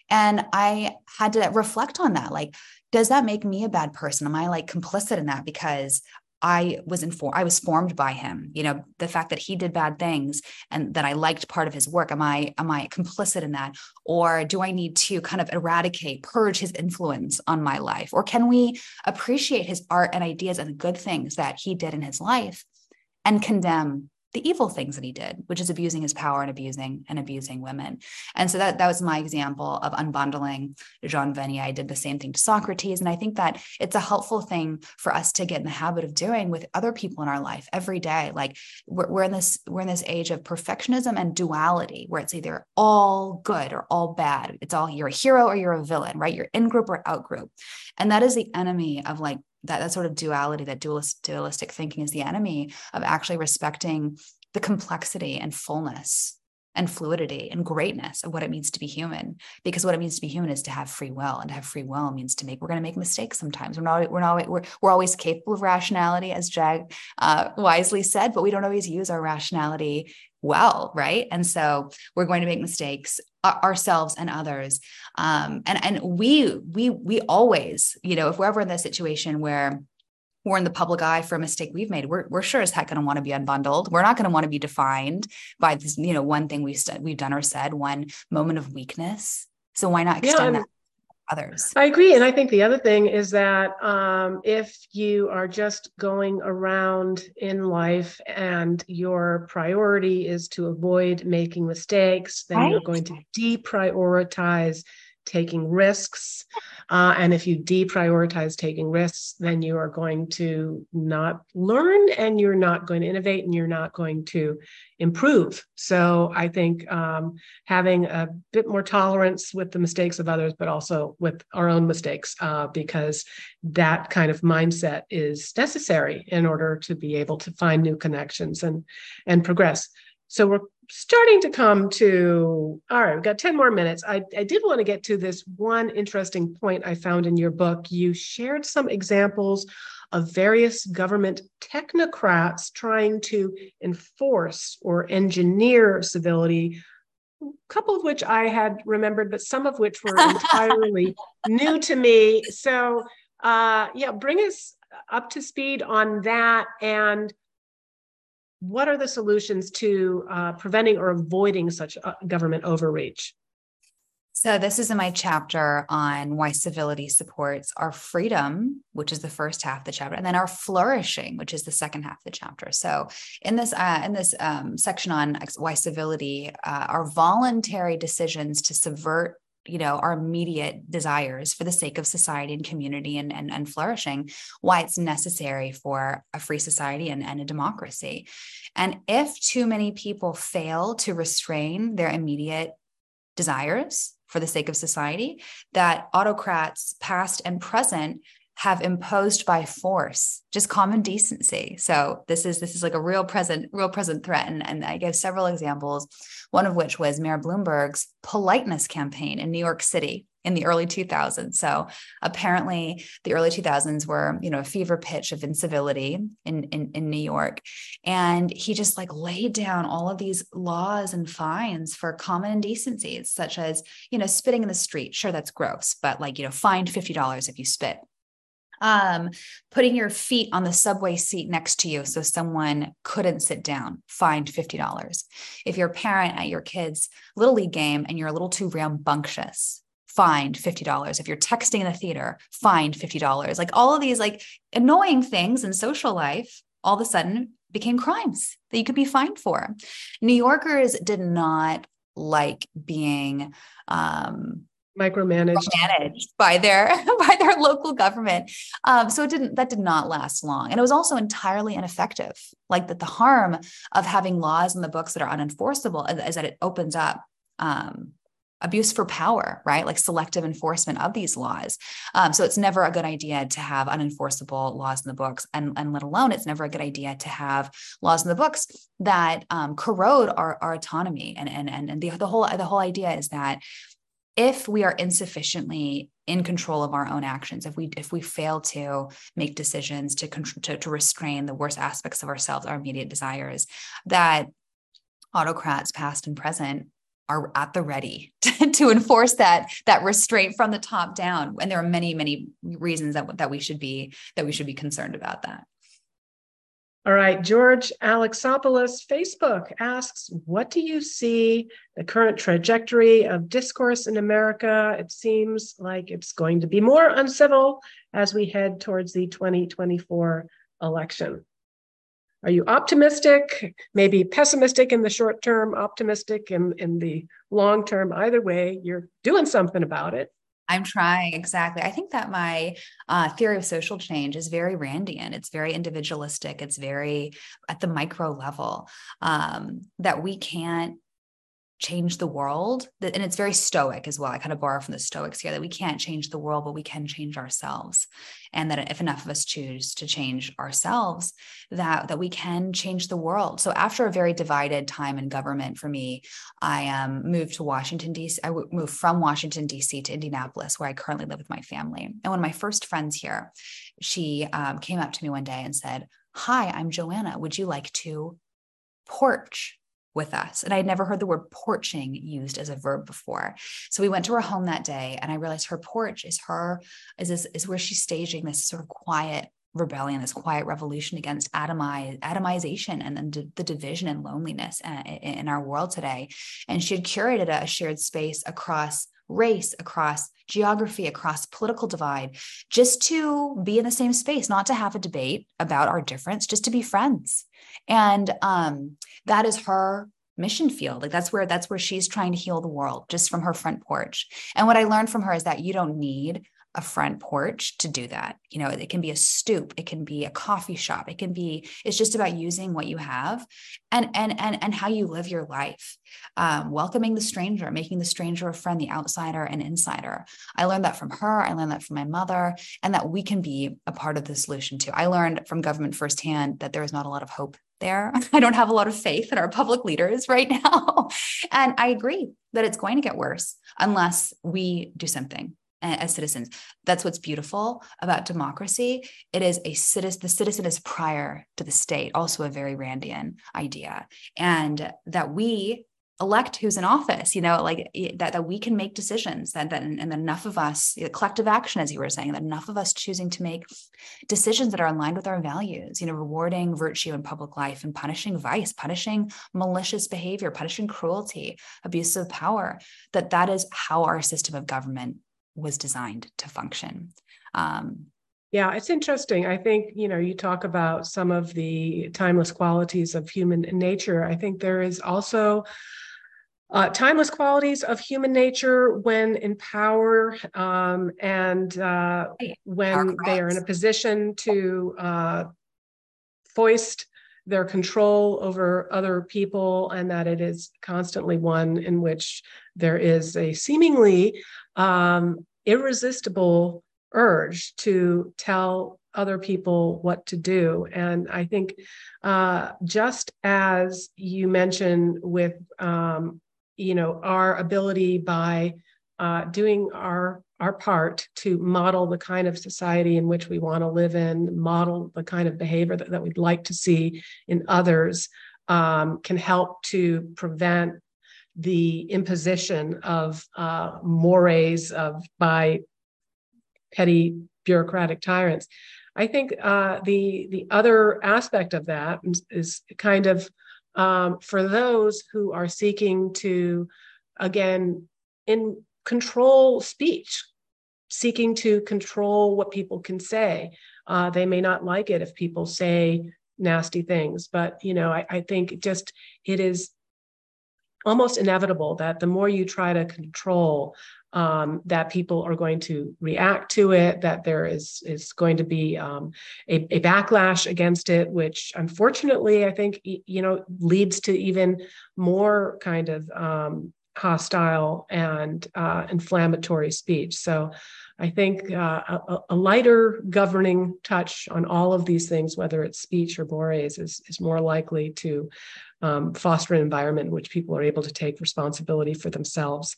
And I had to reflect on that. Like, does that make me a bad person? Am I like complicit in that because I was informed, I was formed by him. You know, the fact that he did bad things and that I liked part of his work. Am I, am I complicit in that? Or do I need to kind of eradicate, purge his influence on my life? Or can we appreciate his art and ideas and the good things that he did in his life and condemn the evil things that he did, which is abusing his power and abusing and abusing women. And so that, that was my example of unbundling Jean Vanier. I did the same thing to Socrates. And I think that it's a helpful thing for us to get in the habit of doing with other people in our life every day. Like we're, we're in this, we're in this age of perfectionism and duality where it's either all good or all bad. It's all you're a hero or you're a villain, right? You're in group or out group. And that is the enemy of like that that sort of duality, that dualist, dualistic thinking is the enemy of actually respecting the complexity and fullness and fluidity and greatness of what it means to be human. Because what it means to be human is to have free will, and to have free will means to make. We're going to make mistakes sometimes. We're not. We're not. We're, we're always capable of rationality, as Jag uh, wisely said, but we don't always use our rationality well, right? And so we're going to make mistakes ourselves and others. Um, and and we we we always, you know, if we're ever in that situation where we're in the public eye for a mistake we've made. We're, we're sure as heck going to want to be unbundled. We're not going to want to be defined by this, you know, one thing we've st- we've done or said, one moment of weakness. So why not extend yeah, that others? I agree, and I think the other thing is that um, if you are just going around in life and your priority is to avoid making mistakes, then right? you're going to deprioritize taking risks. Uh, and if you deprioritize taking risks, then you are going to not learn and you're not going to innovate and you're not going to improve. So I think um, having a bit more tolerance with the mistakes of others, but also with our own mistakes, uh, because that kind of mindset is necessary in order to be able to find new connections and and progress. So we're starting to come to all right we've got 10 more minutes. I, I did want to get to this one interesting point i found in your book. You shared some examples of various government technocrats trying to enforce or engineer civility a couple of which i had remembered but some of which were entirely new to me. So uh, yeah bring us up to speed on that and what are the solutions to uh, preventing or avoiding such uh, government overreach? So, this is in my chapter on why civility supports our freedom, which is the first half of the chapter, and then our flourishing, which is the second half of the chapter. So, in this uh, in this um, section on why civility, uh, our voluntary decisions to subvert you know our immediate desires for the sake of society and community and, and, and flourishing why it's necessary for a free society and, and a democracy. And if too many people fail to restrain their immediate desires for the sake of society that autocrats past and present have imposed by force just common decency. So this is this is like a real present real present threat. And, and i gave several examples one of which was mayor bloomberg's politeness campaign in new york city in the early 2000s so apparently the early 2000s were you know a fever pitch of incivility in, in in new york. And he just like laid down all of these laws and fines for common indecencies such as you know spitting in the street. Sure that's gross but like you know fined $50 if you spit um, putting your feet on the subway seat next to you so someone couldn't sit down, fined $50. If you're a parent at your kid's little league game and you're a little too rambunctious, fined $50. If you're texting in the theater, fined $50. Like all of these like annoying things in social life all of a sudden became crimes that you could be fined for. New Yorkers did not like being um, micromanaged managed by their by their local government um, so it didn't that did not last long and it was also entirely ineffective like that the harm of having laws in the books that are unenforceable is, is that it opens up um, abuse for power, right? Like selective enforcement of these laws. Um, so it's never a good idea to have unenforceable laws in the books, and, and let alone it's never a good idea to have laws in the books that um, corrode our, our autonomy. And and and, and the, the whole the whole idea is that if we are insufficiently in control of our own actions if we if we fail to make decisions to to, to restrain the worst aspects of ourselves our immediate desires that autocrats past and present are at the ready to, to, enforce that that restraint from the top down. And there are many many reasons that that we should be that we should be concerned about that all right, George Alexopoulos, Facebook asks, what do you see the current trajectory of discourse in America? It seems like it's going to be more uncivil as we head towards the 2024 election. Are you optimistic, maybe pessimistic in the short term, optimistic in, in the long term? Either way, you're doing something about it. I'm trying exactly. I think that my uh, theory of social change is very Randian. It's very individualistic. It's very at the micro level um, that we can't change the world and it's very stoic as well. I kind of borrow from the stoics here that we can't change the world but we can change ourselves. And that if enough of us choose to change ourselves that that we can change the world. So after a very divided time in government for me i um, moved to washington d.c i moved from washington d.c to indianapolis where i currently live with my family. And one of my first friends here she um, came up to me one day and said hi i'm joanna. Would you like to porch with us. And I had never heard the word porching used as a verb before. So we went to her home that day and I realized her porch is her, is this is where she's staging this sort of quiet rebellion, this quiet revolution against atomize, atomization and then the division and loneliness uh, in our world today. And she had curated a shared space across race, across geography, across political divide, just to be in the same space, not to have a debate about our difference, just to be friends. And um, that is her mission field like that's where that's where she's trying to heal the world just from her front porch and what i learned from her is that you don't need a front porch to do that. You know, it can be a stoop, it can be a coffee shop, it can be, it's just about using what you have and and and and how you live your life. Um, welcoming the stranger, making the stranger a friend, the outsider and insider. I learned that from her, I learned that from my mother, and that we can be a part of the solution too. I learned from government firsthand that there is not a lot of hope there. I don't have a lot of faith in our public leaders right now. and I agree that it's going to get worse unless we do something as citizens. That's what's beautiful about democracy. It is a citizen, the citizen is prior to the state, also a very Randian idea. And that we elect who's in office, you know, like that, that we can make decisions that, that and, enough of us, collective action, as you were saying, that enough of us choosing to make decisions that are aligned with our values, you know, rewarding virtue in public life and punishing vice, punishing malicious behavior, punishing cruelty, abuse of power, that that is how our system of government was designed to function. Um, yeah, it's interesting. I think, you know, you talk about some of the timeless qualities of human nature. I think there is also uh, timeless qualities of human nature when in power um, and uh, when they are in a position to uh, foist their control over other people, and that it is constantly one in which there is a seemingly um, irresistible urge to tell other people what to do. And I think uh, just as you mentioned with, um, you know, our ability by uh, doing our our part to model the kind of society in which we want to live in, model the kind of behavior that, that we'd like to see in others, um, can help to prevent the imposition of uh, mores of by petty bureaucratic tyrants. I think uh, the the other aspect of that is, kind of um, for those who are seeking to again in control speech, seeking to control what people can say. Uh, they may not like it if people say nasty things, but you know I, I think just it is almost inevitable that the more you try to control um, that people are going to react to it, that there is is going to be um, a, a, backlash against it, which unfortunately I think you know leads to even more kind of um, hostile and uh, inflammatory speech. So I think uh, a, a, lighter governing touch on all of these things, whether it's speech or mores, is, is more likely to um, foster an environment in which people are able to take responsibility for themselves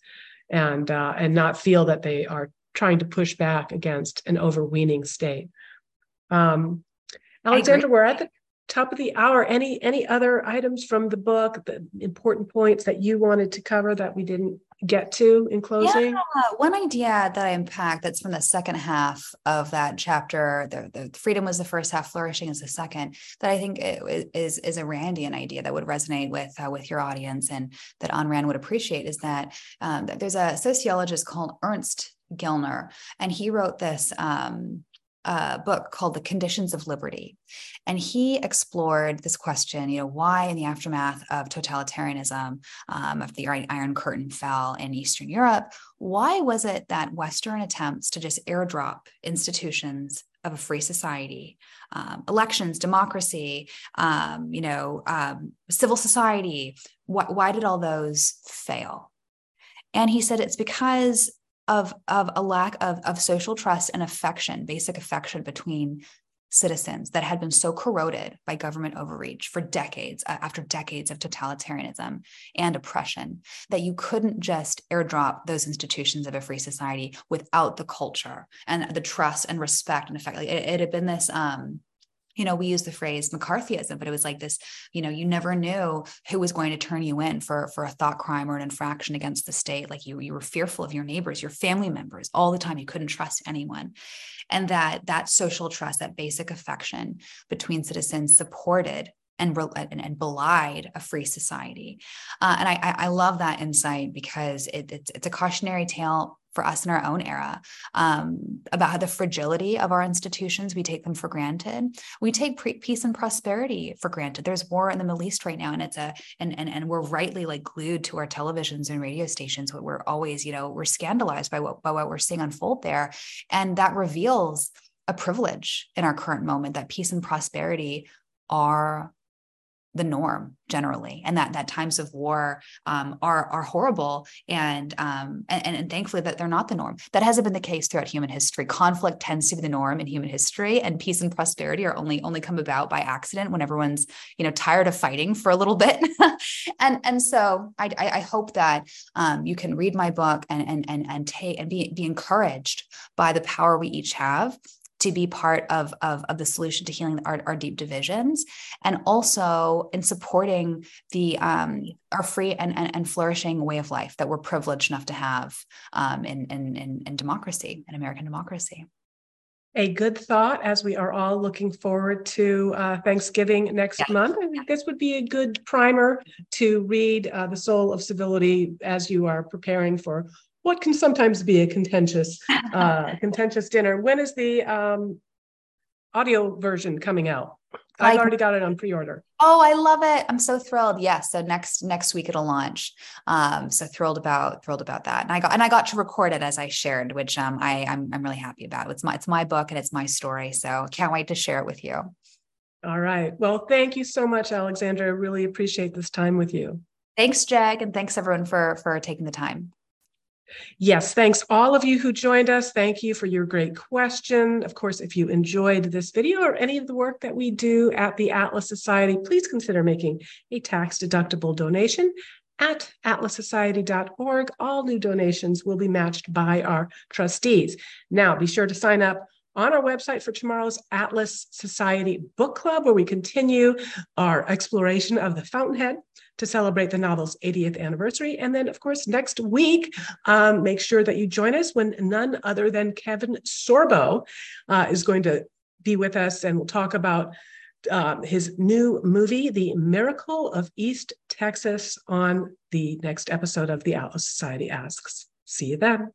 and uh, and not feel that they are trying to push back against an overweening state. Um, Alexandra, we're at the top of the hour. Any any other items from the book, the important points that you wanted to cover that we didn't get to in closing? Yeah, one idea that I unpacked that's from the second half of that chapter. The, the freedom was the first half, flourishing is the second. That I think is is a Randian idea that would resonate with uh, with your audience and that Ayn Rand would appreciate is that, um, there's a sociologist called Ernst Gellner, and he wrote this. Um, a book called The Conditions of Liberty. And he explored this question, you know, why in the aftermath of totalitarianism, um, after the Iron Curtain fell in Eastern Europe, why was it that Western attempts to just airdrop institutions of a free society, um, elections, democracy, um, you know, um, civil society. Wh- why did all those fail? And he said it's because of, of a lack of, of social trust and affection, basic affection between citizens that had been so corroded by government overreach for decades after decades of totalitarianism and oppression that you couldn't just airdrop those institutions of a free society without the culture and the trust and respect and effect. Like it, it had been this um you know, we use the phrase McCarthyism, but it was like this, you know, you never knew who was going to turn you in for, for a thought crime or an infraction against the state. Like you, you were fearful of your neighbors, your family members all the time. You couldn't trust anyone. And that that social trust, that basic affection between citizens supported and, and, and belied a free society. Uh, and I, I love that insight because it, it's, it's a cautionary tale for us in our own era um, about how the fragility of our institutions we take them for granted. We take pre- peace and prosperity for granted. There's war in the middle east right now and it's a and and, and we're rightly like glued to our televisions and radio stations we're always you know we're scandalized by what by what we're seeing unfold there. And that reveals a privilege in our current moment that peace and prosperity are the norm generally and that that times of war um, are are horrible. And, um, and and thankfully that they're not the norm. That hasn't been the case throughout human history. Conflict tends to be the norm in human history and peace and prosperity are only only come about by accident when everyone's you know tired of fighting for a little bit. And and so I, I hope that um, you can read my book and and and and take and be be encouraged by the power we each have to be part of, of, of the solution to healing our, our deep divisions and also in supporting the um, our free and, and, and, flourishing way of life that we're privileged enough to have um, in, in, in, in democracy in american democracy a good thought as we are all looking forward to uh, Thanksgiving next yeah. month. I think this would be a good primer to read uh, The Soul of Civility as you are preparing for what can sometimes be a contentious uh, contentious dinner. When is the um, audio version coming out? I've already got it on pre-order. Oh, I love it! I'm so thrilled. Yes, so next next week it'll launch. Um, so thrilled about thrilled about that. And I got and I got to record it as I shared, which um I I'm I'm really happy about. It's my it's my book and it's my story. So can't wait to share it with you. All right. Well, thank you so much, Alexandra. Really appreciate this time with you. Thanks, Jag, and thanks everyone for for taking the time. Yes, thanks all of you who joined us. Thank you for your great question. Of course, if you enjoyed this video or any of the work that we do at the Atlas Society, please consider making a tax deductible donation at atlassociety.org. All new donations will be matched by our trustees. Now, be sure to sign up on our website for tomorrow's Atlas Society Book Club, where we continue our exploration of the Fountainhead to celebrate the novel's 80th anniversary. And then, of course, next week, um, make sure that you join us when none other than Kevin Sorbo uh, is going to be with us and we'll talk about uh, his new movie, The Miracle of East Texas, on the next episode of The Atlas Society Asks. See you then.